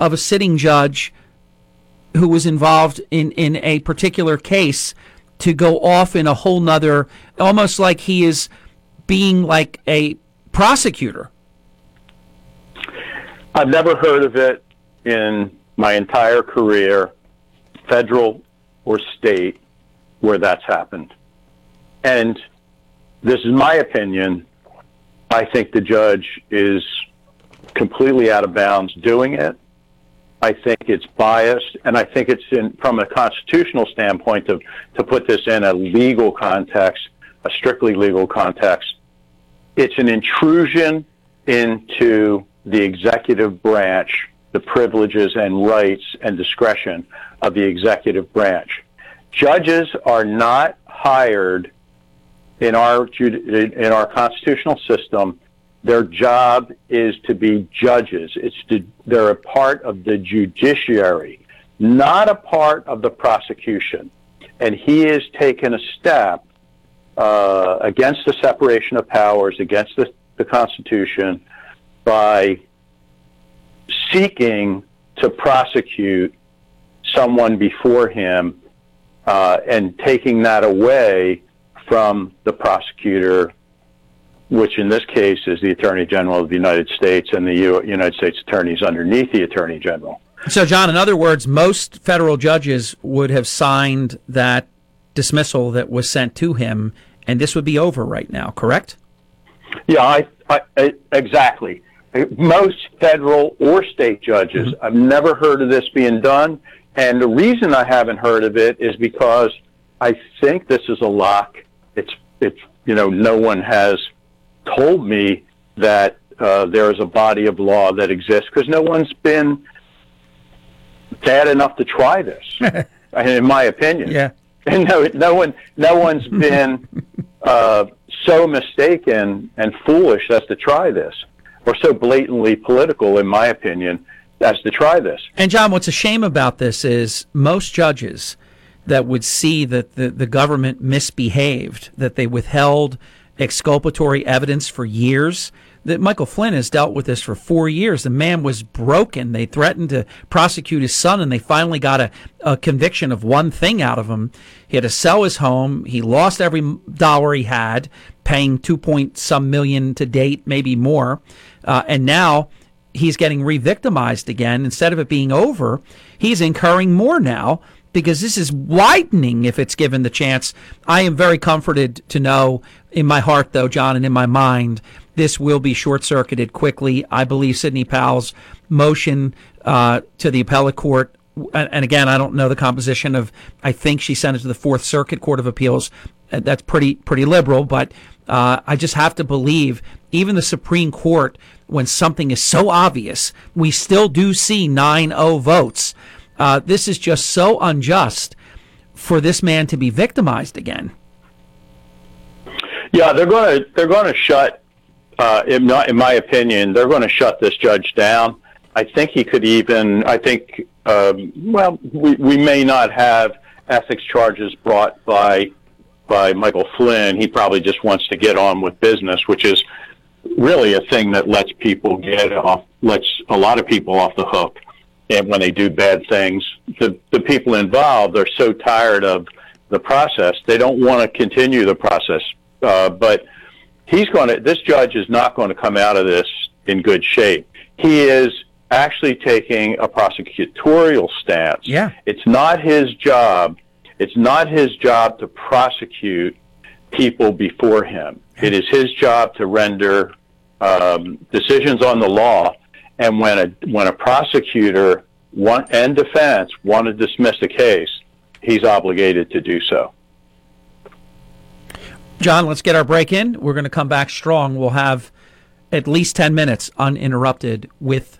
of a sitting judge who was involved in, in a particular case to go off in a whole nother, almost like he is being like a prosecutor. I've never heard of it in my entire career, federal or state, where that's happened. And this is my opinion. I think the judge is completely out of bounds doing it. I think it's biased, and I think it's in from a constitutional standpoint to to put this in a legal context, a strictly legal context. It's an intrusion into the executive branch, the privileges and rights and discretion of the executive branch. Judges are not hired in our in our constitutional system their job is to be judges. It's to, they're a part of the judiciary, not a part of the prosecution. And he has taken a step uh, against the separation of powers, against the, the Constitution, by seeking to prosecute someone before him uh, and taking that away from the prosecutor which in this case is the Attorney General of the United States and the U- United States attorneys underneath the Attorney General. So, John, in other words, most federal judges would have signed that dismissal that was sent to him, and this would be over right now, correct? Yeah, I, I, I exactly. Most federal or state judges, mm-hmm. I've never heard of this being done, and the reason I haven't heard of it is because I think this is a lock. It's it's you know no one has told me that uh, there is a body of law that exists because no one's been bad enough to try this, in my opinion. Yeah. And no, no one, no one's been uh, so mistaken and foolish as to try this, or so blatantly political, in my opinion, as to try this. And John, what's a shame about this is most judges that would see that the, the government misbehaved, that they withheld exculpatory evidence for years. That Michael Flynn has dealt with this for four years. The man was broken. They threatened to prosecute his son, and they finally got a, a conviction of one thing out of him. He had to sell his home. He lost every dollar he had, paying two point some million to date, maybe more. Uh, and now he's getting re-victimized again. Instead of it being over, he's incurring more now because this is widening if it's given the chance. I am very comforted to know in my heart, though, John, and in my mind, this will be short circuited quickly. I believe Sidney Powell's motion uh, to the appellate court. And again, I don't know the composition of. I think she sent it to the Fourth Circuit Court of Appeals. Uh, that's pretty pretty liberal, but uh, I just have to believe even the Supreme Court, when something is so obvious, we still do see 9-0 votes. Uh, this is just so unjust for this man to be victimized again. Yeah, they're going to they're going to shut. Uh, in, not, in my opinion, they're going to shut this judge down. I think he could even. I think. Um, well, we we may not have ethics charges brought by by Michael Flynn. He probably just wants to get on with business, which is really a thing that lets people get off, lets a lot of people off the hook. And when they do bad things, the the people involved are so tired of the process, they don't want to continue the process uh, but he's going to. This judge is not going to come out of this in good shape. He is actually taking a prosecutorial stance. Yeah, it's not his job. It's not his job to prosecute people before him. It is his job to render um, decisions on the law. And when a when a prosecutor want, and defense want to dismiss a case, he's obligated to do so. John, let's get our break in. We're going to come back strong. We'll have at least 10 minutes uninterrupted with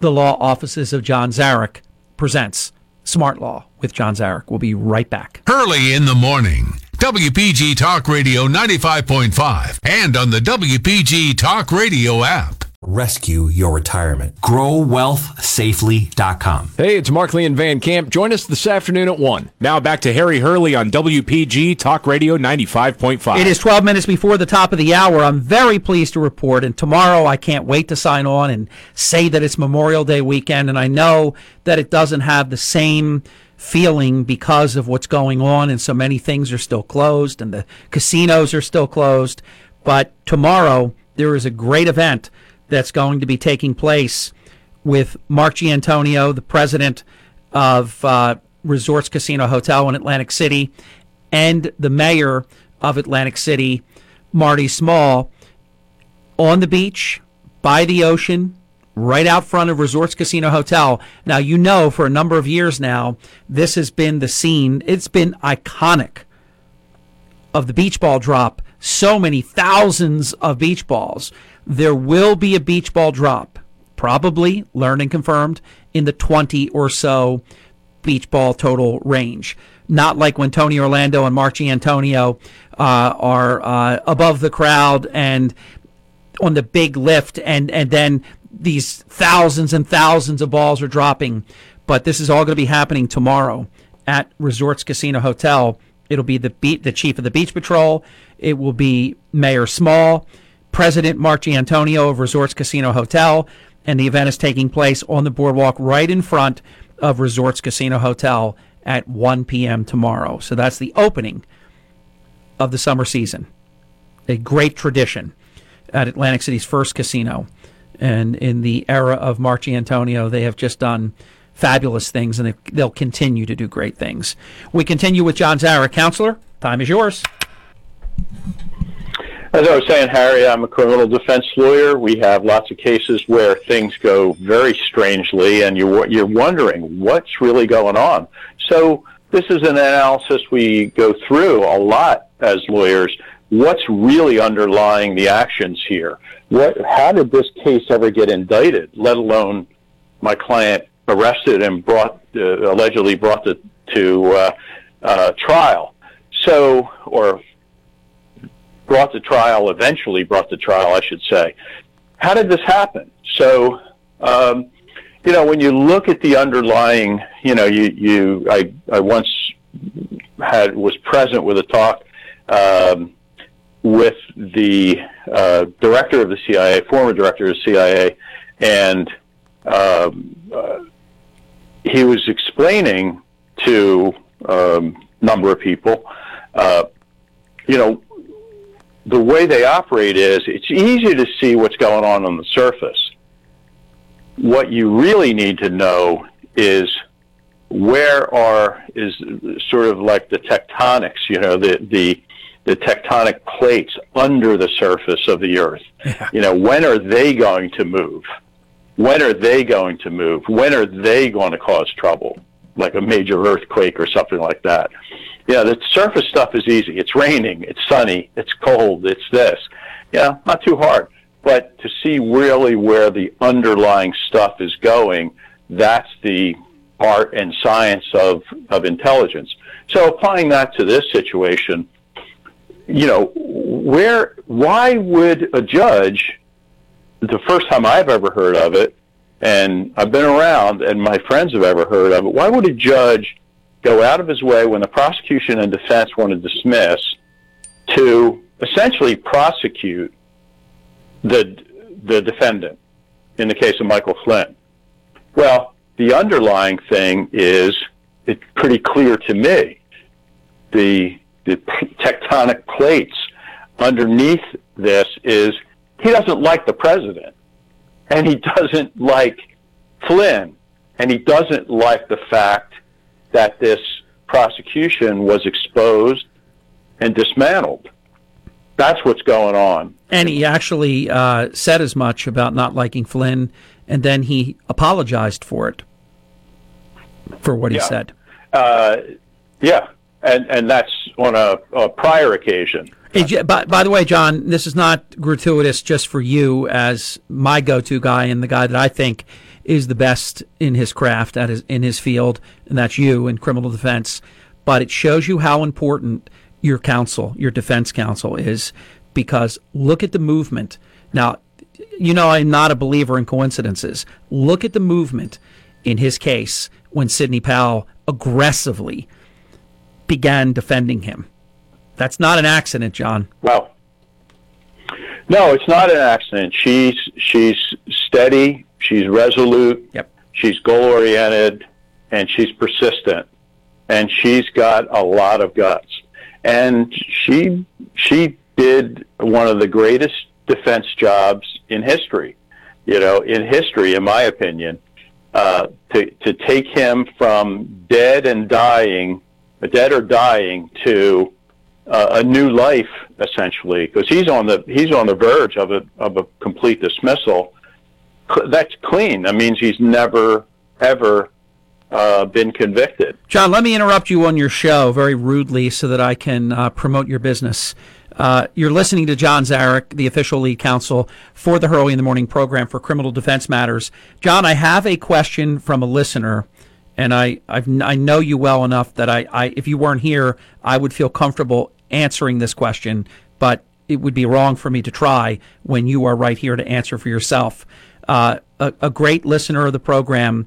the law offices of John Zarych presents Smart Law with John Zarych. We'll be right back. Early in the morning, WPG Talk Radio 95.5 and on the WPG Talk Radio app. Rescue your retirement. GrowWealthSafely.com. Hey, it's Mark Lee and Van Camp. Join us this afternoon at 1. Now back to Harry Hurley on WPG Talk Radio 95.5. It is 12 minutes before the top of the hour. I'm very pleased to report, and tomorrow I can't wait to sign on and say that it's Memorial Day weekend, and I know that it doesn't have the same feeling because of what's going on, and so many things are still closed, and the casinos are still closed. But tomorrow, there is a great event that's going to be taking place with Mark Giannantonio, the president of uh, Resorts Casino Hotel in Atlantic City, and the mayor of Atlantic City, Marty Small, on the beach, by the ocean, right out front of Resorts Casino Hotel. Now, you know, for a number of years now, this has been the scene. It's been iconic of the beach ball drop. So many thousands of beach balls. There will be a beach ball drop, probably learned and confirmed in the 20 or so beach ball total range. Not like when Tony Orlando and Mark Giannantonio uh, are uh, above the crowd and on the big lift, and and then these thousands and thousands of balls are dropping. But this is all going to be happening tomorrow at Resorts Casino Hotel. It'll be the the chief of the beach patrol. It will be Mayor Small, President Mark Giannantonio of Resorts Casino Hotel, and the event is taking place on the boardwalk right in front of Resorts Casino Hotel at 1 p.m. tomorrow. So that's the opening of the summer season. A great tradition at Atlantic City's first casino. And in the era of Mark Giannantonio, they have just done fabulous things and they'll continue to do great things. We continue with John Zara, counselor. Time is yours. As I was saying, Harry, I'm a criminal defense lawyer. We have lots of cases where things go very strangely, and you're you're wondering what's really going on. So this is an analysis we go through a lot as lawyers. What's really underlying the actions here? What? How did this case ever get indicted? Let alone my client arrested and brought uh, allegedly brought to, to uh, uh, trial. So, or brought to trial, eventually brought to trial, I should say. How did this happen? So, um, you know, when you look at the underlying, you know, you, you, I, I once had, was present with a talk, um, with the uh, director of the CIA, former director of the CIA, and um, uh, he was explaining to a um, number of people, uh, you know, the way they operate is it's easy to see what's going on on the surface. What you really need to know is where are is sort of like the tectonics, you know, the the the tectonic plates under the surface of the earth. Yeah. You know, when are they going to move? When are they going to move? When are they going to cause trouble? Like a major earthquake or something like that. Yeah, the surface stuff is easy. It's raining, it's sunny, it's cold, it's this. Yeah, not too hard. But to see really where the underlying stuff is going, that's the art and science of, of intelligence. So applying that to this situation, you know, where, why would a judge, the first time I've ever heard of it, and I've been around and my friends have ever heard of it, why would a judge go out of his way when the prosecution and defense want to dismiss to essentially prosecute the the defendant in the case of Michael Flynn. Well, the underlying thing is it's pretty clear to me. The the tectonic plates underneath this is he doesn't like the president and he doesn't like Flynn and he doesn't like the fact that this prosecution was exposed and dismantled. That's what's going on. And he actually uh, said as much about not liking Flynn, and then he apologized for it, for what he yeah. said. Uh, yeah, and and that's on a, a prior occasion. Hey, by, by the way, John, this is not gratuitous just for you as my go-to guy and the guy that I think is the best in his craft at his, in his field, and that's you in criminal defense. But it shows you how important your counsel, your defense counsel, is because look at the movement. Now, you know, I'm not a believer in coincidences. Look at the movement in his case when Sidney Powell aggressively began defending him. That's not an accident, John. Well, no, it's not an accident. She's she's steady. She's resolute. Yep. She's goal oriented, and she's persistent, and she's got a lot of guts. And she she did one of the greatest defense jobs in history. You know, in history, in my opinion, uh, to to take him from dead and dying, dead or dying, to uh, a new life essentially, because he's on the he's on the verge of a of a complete dismissal. That's clean. That means he's never ever uh, been convicted. John, let me interrupt you on your show very rudely so that I can uh, promote your business. Uh, you're listening to John Zarych, the official lead counsel for the Hurley in the Morning program for criminal defense matters. John, I have a question from a listener, and I I've, I know you well enough that I, I if you weren't here, I would feel comfortable answering this question, but it would be wrong for me to try when you are right here to answer for yourself. Uh, a, a great listener of the program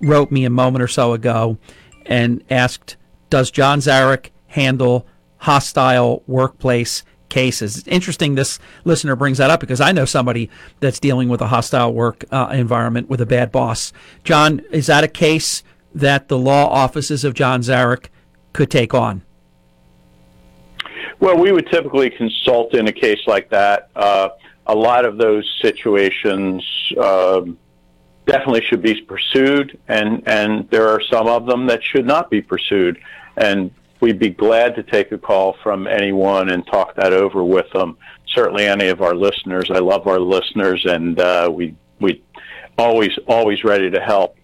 wrote me a moment or so ago and asked, "Does John Zarych handle hostile workplace cases?" It's interesting this listener brings that up because I know somebody that's dealing with a hostile work uh, environment with a bad boss. John, is that a case that the law offices of John Zarych could take on? Well, we would typically consult in a case like that. Uh, a lot of those situations um, definitely should be pursued, and, and there are some of them that should not be pursued. And we'd be glad to take a call from anyone and talk that over with them. Certainly, any of our listeners. I love our listeners, and uh, we we always always ready to help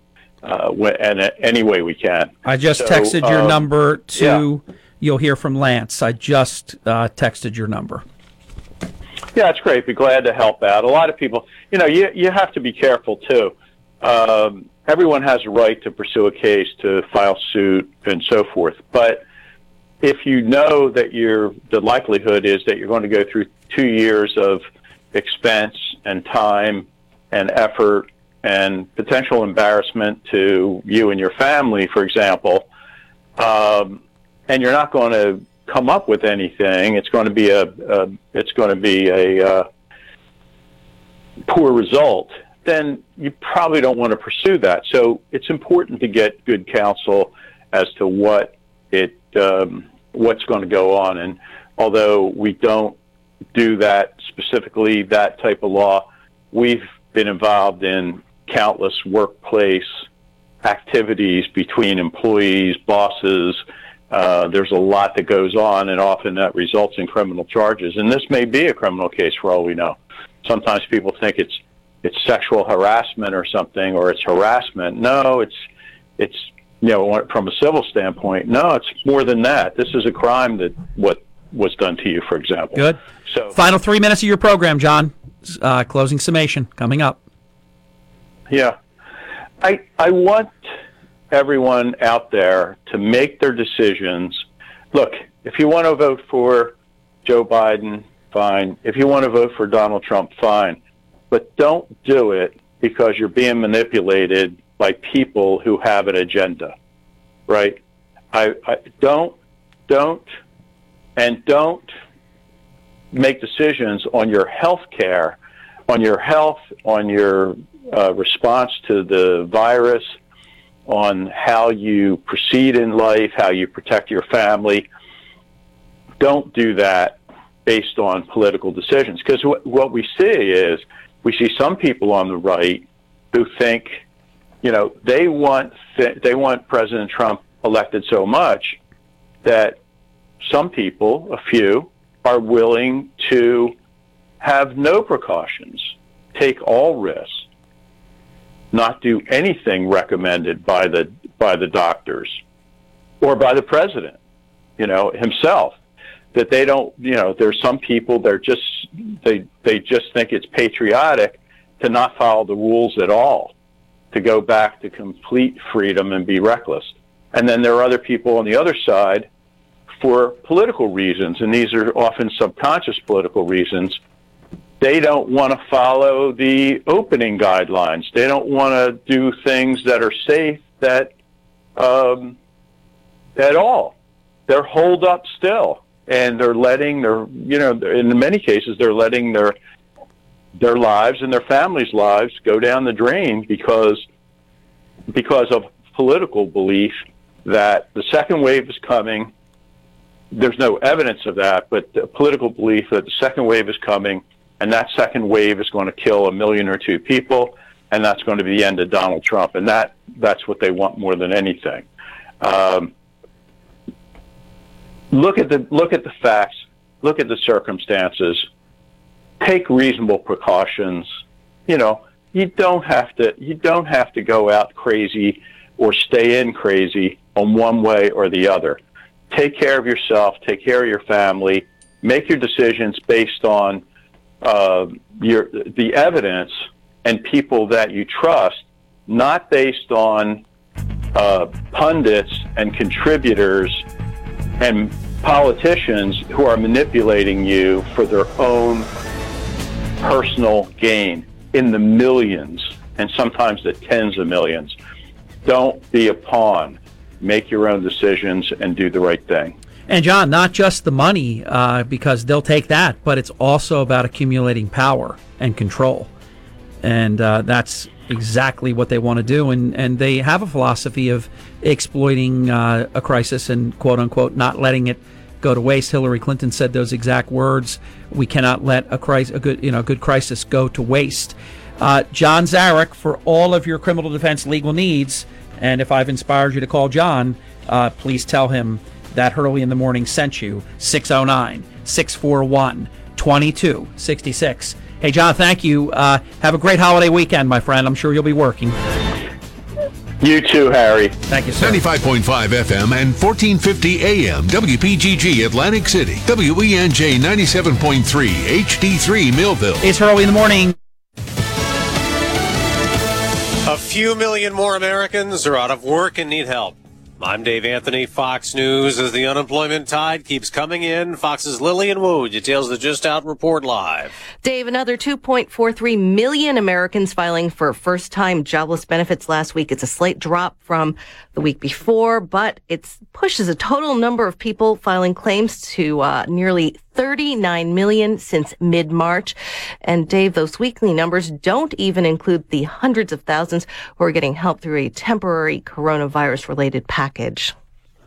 uh, when, and uh, any way we can. I just So, texted your um, number to. You'll hear from Lance. I just uh, texted your number. Yeah, it's great. Be glad to help out. A lot of people, you know, you you have to be careful too. Um, everyone has a right to pursue a case, to file suit, and so forth. But if you know that you're the likelihood is that you're going to go through two years of expense and time and effort and potential embarrassment to you and your family, for example, um, and you're not going to come up with anything. It's going to be a, a it's going to be a uh, poor result. Then you probably don't want to pursue that. So it's important to get good counsel as to what it um, what's going to go on. And although we don't do that specifically, that type of law, we've been involved in countless workplace activities between employees, bosses. Uh, there's a lot that goes on, and often that results in criminal charges. And this may be a criminal case for all we know. Sometimes people think it's it's sexual harassment or something, or it's harassment. No, it's it's you know from a civil standpoint. No, it's more than that. This is a crime that what was done to you, for example. Good. So Final three minutes of your program, John. Uh, closing summation coming up. Yeah. I I want everyone out there to make their decisions. Look, if you want to vote for Joe Biden, fine. If you want to vote for Donald Trump, fine. But don't do it because you're being manipulated by people who have an agenda. Right? I, I don't don't and don't make decisions on your health care, on your health, on your uh, response to the virus, on how you proceed in life, how you protect your family. Don't do that based on political decisions. Because wh- what we see is we see some people on the right who think, you know, they want th- they want President Trump elected so much that some people, a few, are willing to have no precautions, take all risks, not do anything recommended by the by the doctors or by the president, you know, himself. That they don't, you know, there's some people they're just they they just think it's patriotic to not follow the rules at all, to go back to complete freedom and be reckless. And then there are other people on the other side for political reasons, and these are often subconscious political reasons they don't want to follow the opening guidelines. They don't want to do things that are safe that um, at all. They're holed up still, and they're letting their you know in many cases they're letting their their lives and their families' lives go down the drain because because of political belief that the second wave is coming. There's no evidence of that, but the political belief that the second wave is coming and that second wave is going to kill a million or two people, and that's going to be the end of Donald Trump, and that that's what they want more than anything. Um, look at the look at the facts, look at the circumstances, take reasonable precautions. You know, you don't have to you don't have to go out crazy or stay in crazy on one way or the other. Take care of yourself, take care of your family, make your decisions based on uh, your the evidence and people that you trust, not based on uh, pundits and contributors and politicians who are manipulating you for their own personal gain in the millions and sometimes the tens of millions. Don't be a pawn. Make your own decisions and do the right thing. And John, not just the money, uh, because they'll take that, but it's also about accumulating power and control, and uh, that's exactly what they want to do. And and they have a philosophy of exploiting uh, a crisis and quote unquote not letting it go to waste. Hillary Clinton said those exact words: "We cannot let a crisis, a good you know, good crisis go to waste." Uh, John Zarych, for all of your criminal defense legal needs, and if I've inspired you to call John, uh, please tell him that Hurley in the Morning sent you 609 641 2266. Hey, John, thank you. Uh, have a great holiday weekend, my friend. I'm sure you'll be working. You too, Harry. Thank you, sir. 95.5 FM and 1450 AM WPGG Atlantic City. WENJ 97.3 HD3 Millville. It's Hurley in the Morning. A few million more Americans are out of work and need help. I'm Dave Anthony, Fox News. As the unemployment tide keeps coming in, Fox's Lillian Woo details the Just Out report live. Dave, another 2.43 million Americans filing for first time jobless benefits last week. It's a slight drop from the week before, but it pushes a total number of people filing claims to uh, nearly 39 million since mid March. And Dave, those weekly numbers don't even include the hundreds of thousands who are getting help through a temporary coronavirus related package.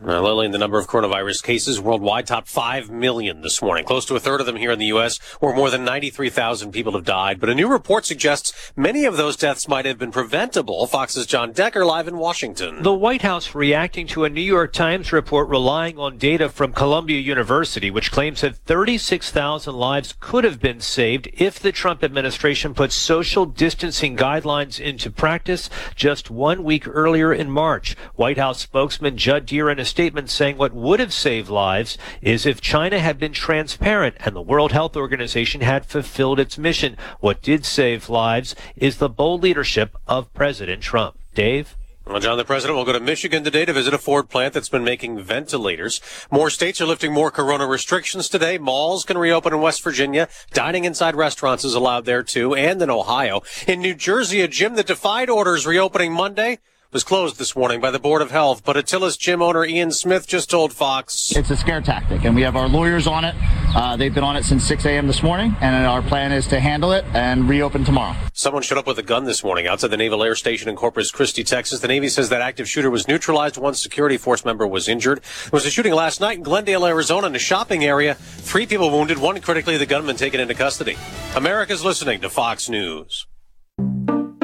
Uh, Lillian, the number of coronavirus cases worldwide topped 5 million this morning, close to a third of them here in the U.S., where more than 93,000 people have died. But a new report suggests many of those deaths might have been preventable. Fox's John Decker live in Washington. The White House reacting to a New York Times report relying on data from Columbia University, which claims that 36,000 lives could have been saved if the Trump administration put social distancing guidelines into practice just one week earlier in March. White House spokesman Judd Deere and statement saying what would have saved lives is if China had been transparent and the World Health Organization had fulfilled its mission. What did save lives is the bold leadership of President Trump. Dave? Well, John, the president will go to Michigan today to visit a Ford plant that's been making ventilators. More states are lifting more corona restrictions today. Malls can reopen in West Virginia. Dining inside restaurants is allowed there too, and in Ohio. In New Jersey, a gym that defied orders reopening Monday was closed this morning by the Board of Health, but Atilis gym owner Ian Smith just told Fox. It's a scare tactic, and we have our lawyers on it. Uh, they've been on it since 6 a.m. this morning, and our plan is to handle it and reopen tomorrow. Someone showed up with a gun this morning outside the Naval Air Station in Corpus Christi, Texas. The Navy says that active shooter was neutralized. One security force member was injured. There was a shooting last night in Glendale, Arizona, in a shopping area. Three people wounded, one critically, the gunman taken into custody. America's listening to Fox News.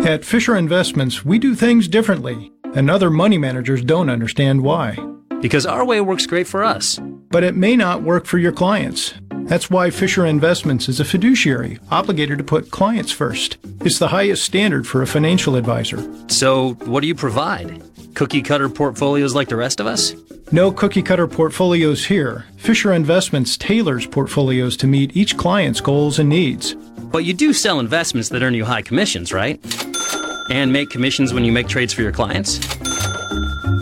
At Fisher Investments, we do things differently, and other money managers don't understand why. Because our way works great for us. But it may not work for your clients. That's why Fisher Investments is a fiduciary, obligated to put clients first. It's the highest standard for a financial advisor. So, what do you provide? Cookie cutter portfolios like the rest of us? No cookie cutter portfolios here. Fisher Investments tailors portfolios to meet each client's goals and needs. But you do sell investments that earn you high commissions, right? And make commissions when you make trades for your clients?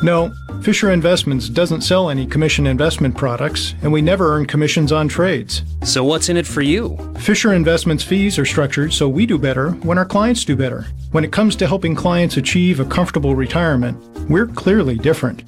No, Fisher Investments doesn't sell any commission investment products, and we never earn commissions on trades. So, what's in it for you? Fisher Investments fees are structured so we do better when our clients do better. When it comes to helping clients achieve a comfortable retirement, we're clearly different.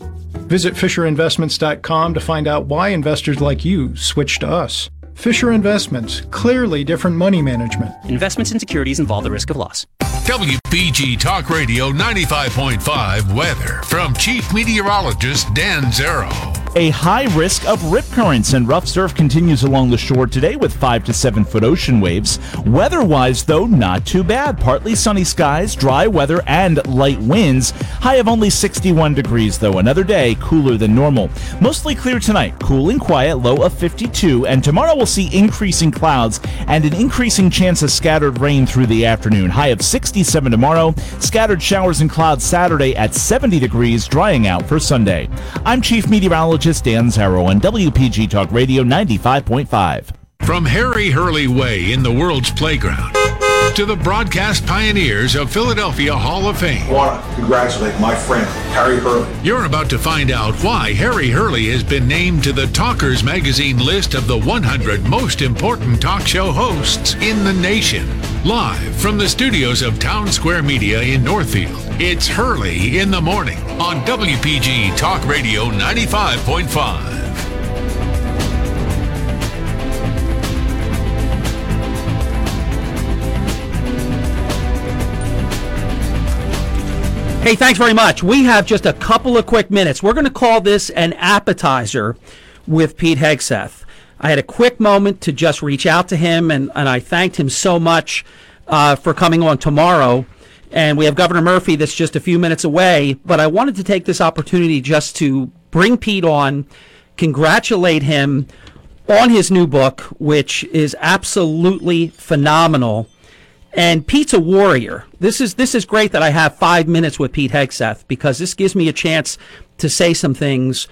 Visit FisherInvestments.com to find out why investors like you switch to us. Fisher Investments, clearly different money management. Investments in securities involve the risk of loss. WPG Talk Radio 95.5 weather from Chief Meteorologist Dan Zarrow. A high risk of rip currents and rough surf continues along the shore today with 5 to 7 foot ocean waves. Weather wise, though, not too bad. Partly sunny skies, dry weather, and light winds. High of only 61 degrees, though. Another day cooler than normal. Mostly clear tonight, cool and quiet, low of 52. And tomorrow we'll see increasing clouds and an increasing chance of scattered rain through the afternoon. High of 67 tomorrow. Scattered showers and clouds Saturday at 70 degrees, drying out for Sunday. I'm Chief Meteorologist. Dan Zarrow on WPG Talk Radio 95.5. From Harry Hurley Way in the world's playground to the broadcast pioneers of Philadelphia Hall of Fame. I want to congratulate my friend, Harry Hurley. You're about to find out why Harry Hurley has been named to the Talkers Magazine list of the 100 most important talk show hosts in the nation. Live from the studios of Town Square Media in Northfield, it's Hurley in the Morning on WPG Talk Radio 95.5. Hey, thanks very much. We have just a couple of quick minutes. We're going to call this an appetizer with Pete Hegseth. I had a quick moment to just reach out to him, and, and I thanked him so much uh, for coming on tomorrow. And we have Governor Murphy that's just a few minutes away, but I wanted to take this opportunity just to bring Pete on, congratulate him on his new book, which is absolutely phenomenal. And Pete's a warrior. This is this is great that I have five minutes with Pete Hegseth because this gives me a chance to say some things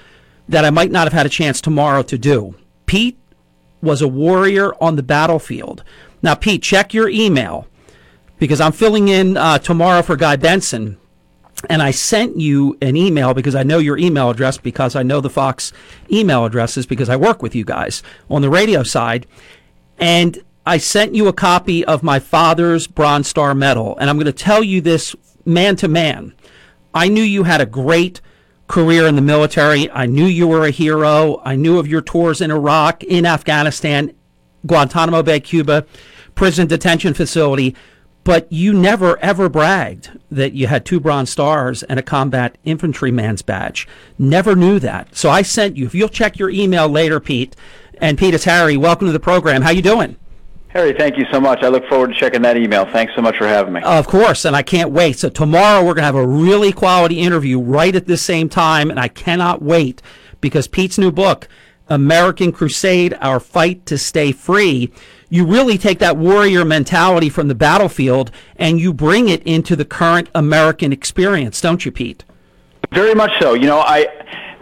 that I might not have had a chance tomorrow to do. Pete was a warrior on the battlefield. Now, Pete, check your email because I'm filling in uh, tomorrow for Guy Benson. And I sent you an email because I know your email address because I know the Fox email addresses because I work with you guys on the radio side. And I sent you a copy of my father's Bronze Star Medal, and I'm going to tell you this man to man. I knew you had a great career in the military. I knew you were a hero. I knew of your tours in Iraq, in Afghanistan, Guantanamo Bay, Cuba, prison detention facility. But you never ever bragged that you had two Bronze Stars and a combat infantryman's badge. Never knew that. So I sent you. If you'll check your email later, Pete. And Pete, it's Harry. Welcome to the program. How you doing? Harry, thank you so much. I look forward to checking that email. Thanks so much for having me. Of course, and I can't wait. So tomorrow we're going to have a really quality interview right at this same time, and I cannot wait because Pete's new book, American Crusade: Our Fight to Stay Free, you really take that warrior mentality from the battlefield and you bring it into the current American experience, don't you, Pete? Very much so. You know, I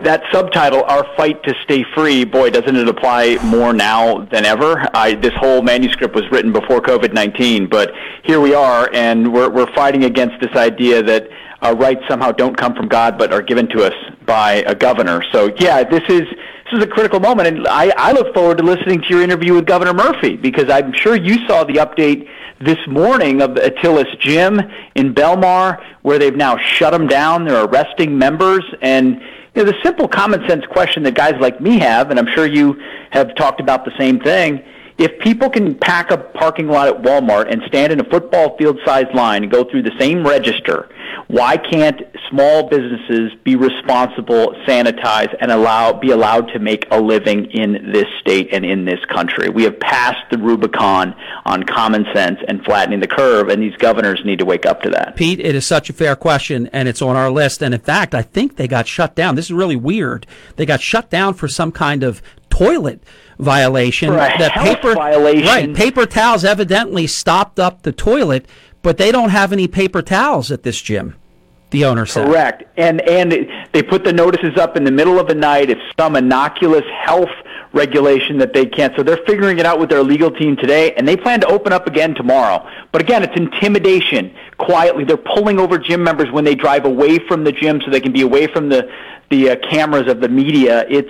that subtitle, "Our Fight to Stay Free," boy, doesn't it apply more now than ever? I, this whole manuscript was written before COVID nineteen, but here we are, and we're we're fighting against this idea that our rights somehow don't come from God, but are given to us by a governor. So, yeah, this is this is a critical moment, and I, I look forward to listening to your interview with Governor Murphy because I'm sure you saw the update this morning of Atilis Gym in Bellmawr, where they've now shut them down. They're arresting members, and you know, the simple common sense question that guys like me have, and I'm sure you have talked about the same thing. If people can pack a parking lot at Walmart and stand in a football field sized line and go through the same register, why can't small businesses be responsible, sanitize, and allow be allowed to make a living in this state and in this country? We have passed the Rubicon on common sense and flattening the curve, and these governors need to wake up to that. Pete, it is such a fair question, and it's on our list. And in fact, I think they got shut down. This is really weird. They got shut down for some kind of toilet violation. The paper violation. right? Paper towels evidently stopped up the toilet, but they don't have any paper towels at this gym. The owner said. Correct. And and they put the notices up in the middle of the night. It's some innocuous health regulation that they can't. So they're figuring it out with their legal team today, and they plan to open up again tomorrow. But again, it's intimidation. Quietly, they're pulling over gym members when they drive away from the gym so they can be away from the the uh, cameras of the media. It's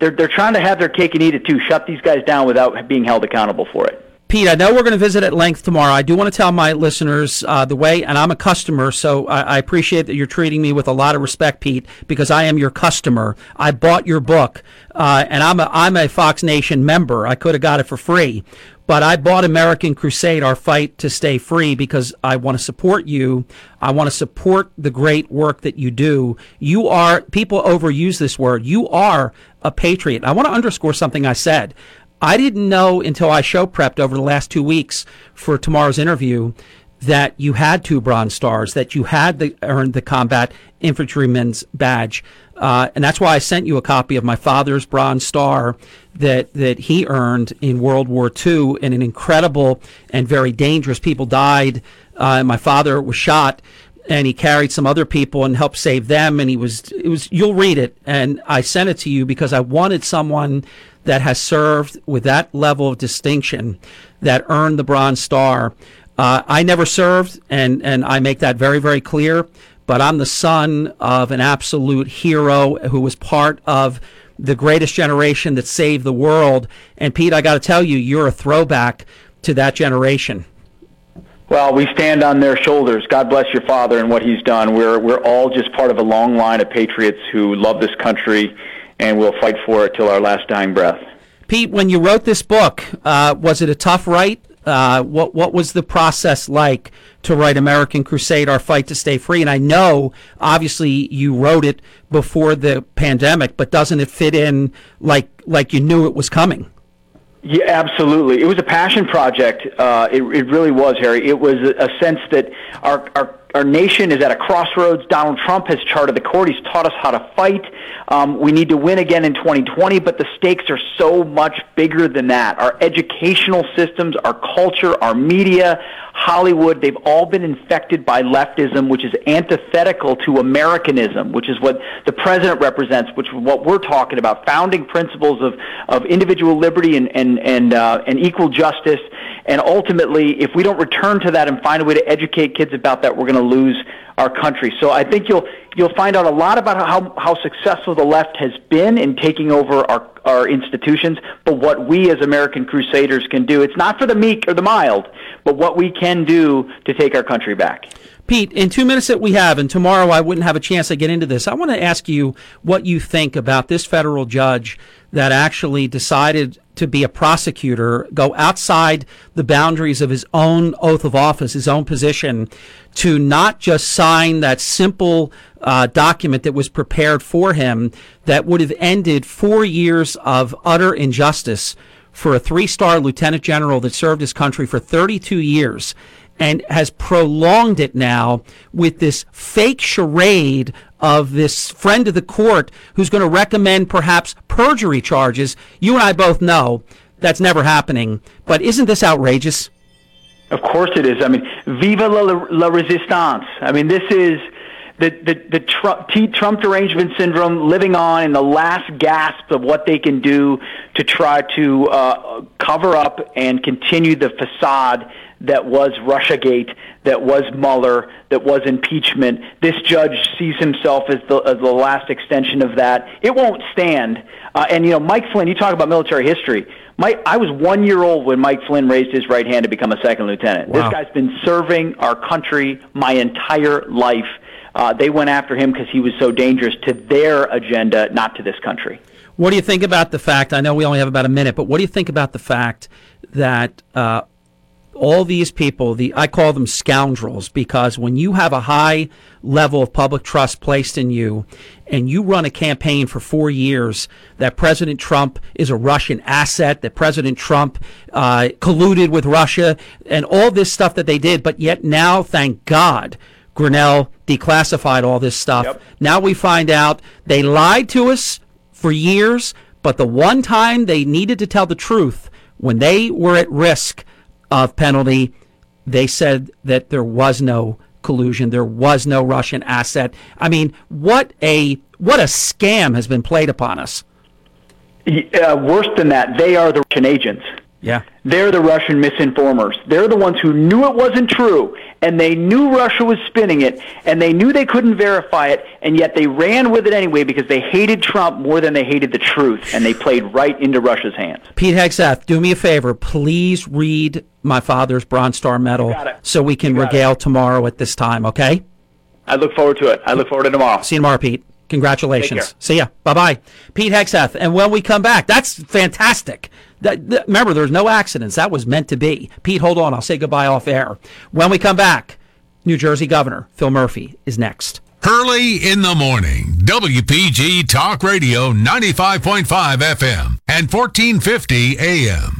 they're they're trying to have their cake and eat it too. Shut these guys down without being held accountable for it. Pete, I know we're going to visit at length tomorrow. I do want to tell my listeners uh, the way, and I'm a customer, so I, I, appreciate that you're treating me with a lot of respect, Pete, because I am your customer. I bought your book, uh, and I'm a I'm a Fox Nation member. I could have got it for free, but I bought American Crusade, our fight to stay free, because I want to support you. I want to support the great work that you do. You are people overuse this word. You are a patriot. I want to underscore something I said. I didn't know until I show prepped over the last two weeks for tomorrow's interview that you had two Bronze Stars, that you had the, earned the Combat Infantryman's Badge. Uh, and that's why I sent you a copy of my father's Bronze Star that, that he earned in World War II in an incredible and very dangerous. People died. Uh, my father was shot and he carried some other people and helped save them. And he was, it was, you'll read it. And I sent it to you because I wanted someone that has served with that level of distinction that earned the Bronze Star. Uh, I never served, and, and I make that very, very clear, but I'm the son of an absolute hero who was part of the greatest generation that saved the world. And Pete, I got to tell you, you're a throwback to that generation. Well, we stand on their shoulders. God bless your father and what he's done. We're we're all just part of a long line of patriots who love this country and we'll fight for it till our last dying breath. Pete, when you wrote this book, uh, was it a tough write? Uh, what what was the process like to write American Crusade: Our Fight to Stay Free? And I know, obviously, you wrote it before the pandemic, but doesn't it fit in like like you knew it was coming? Yeah, absolutely. It was a passion project. Uh, it, it really was, Harry. It was a, a sense that our, our our nation is at a crossroads. Donald Trump has charted the court. He's taught us how to fight. Um, we need to win again in 2020, but the stakes are so much bigger than that. Our educational systems, our culture, our media, Hollywood, they've all been infected by leftism, which is antithetical to Americanism, which is what the president represents, which is what we're talking about, founding principles of, of individual liberty and, and, and, uh, and equal justice. And ultimately, if we don't return to that and find a way to educate kids about that, we're going to lose our country. So I think you'll you'll find out a lot about how how successful the left has been in taking over our our institutions, but what we as American crusaders can do. It's not for the meek or the mild, but what we can do to take our country back. Pete, in two minutes that we have, and tomorrow I wouldn't have a chance to get into this, I want to ask you what you think about this federal judge that actually decided to be a prosecutor, go outside the boundaries of his own oath of office, his own position, to not just sign that simple uh, document that was prepared for him that would have ended four years of utter injustice for a three star lieutenant general that served his country for 32 years and has prolonged it now with this fake charade of this friend of the court who's going to recommend perhaps perjury charges. You and I both know that's never happening. But isn't this outrageous? Of course it is. I mean, viva la, la resistance. I mean, this is the, the, the Trump, Trump derangement syndrome living on in the last gasp of what they can do to try to uh, cover up and continue the facade that was Russiagate, that was Mueller, that was impeachment. This judge sees himself as the, as the last extension of that. It won't stand. Uh, and, you know, Mike Flynn, you talk about military history. Mike, I was one year old when Mike Flynn raised his right hand to become a second lieutenant. Wow. This guy's been serving our country my entire life. Uh, they went after him because he was so dangerous to their agenda, not to this country. What do you think about the fact? I know we only have about a minute, but what do you think about the fact that uh, all these people, the I call them scoundrels because when you have a high level of public trust placed in you and you run a campaign for four years that President Trump is a Russian asset, that President Trump uh, colluded with Russia and all this stuff that they did, but yet now, thank God, Grenell declassified all this stuff. Yep. Now we find out they lied to us for years, but the one time they needed to tell the truth when they were at risk of penalty. They said that there was no collusion. There was no Russian asset. I mean, what a what a scam has been played upon us. Uh, worse than that, they are the Russian agents. Yeah. They're the Russian misinformers. They're the ones who knew it wasn't true, and they knew Russia was spinning it, and they knew they couldn't verify it, and yet they ran with it anyway because they hated Trump more than they hated the truth, and they played right into Russia's hands. Pete Hegseth, do me a favor. Please read my father's Bronze Star Medal so we can regale tomorrow at this time, okay? I look forward to it. I look forward to tomorrow. See you tomorrow, Pete. Congratulations. See ya. Bye bye. Pete Hegseth. And when we come back, that's fantastic. That, that- remember, there's no accidents. That was meant to be. Pete, hold on. I'll say goodbye off air. When we come back, New Jersey Governor Phil Murphy is next. Hurley in the Morning. WPG Talk Radio 95.5 FM and 1450 AM.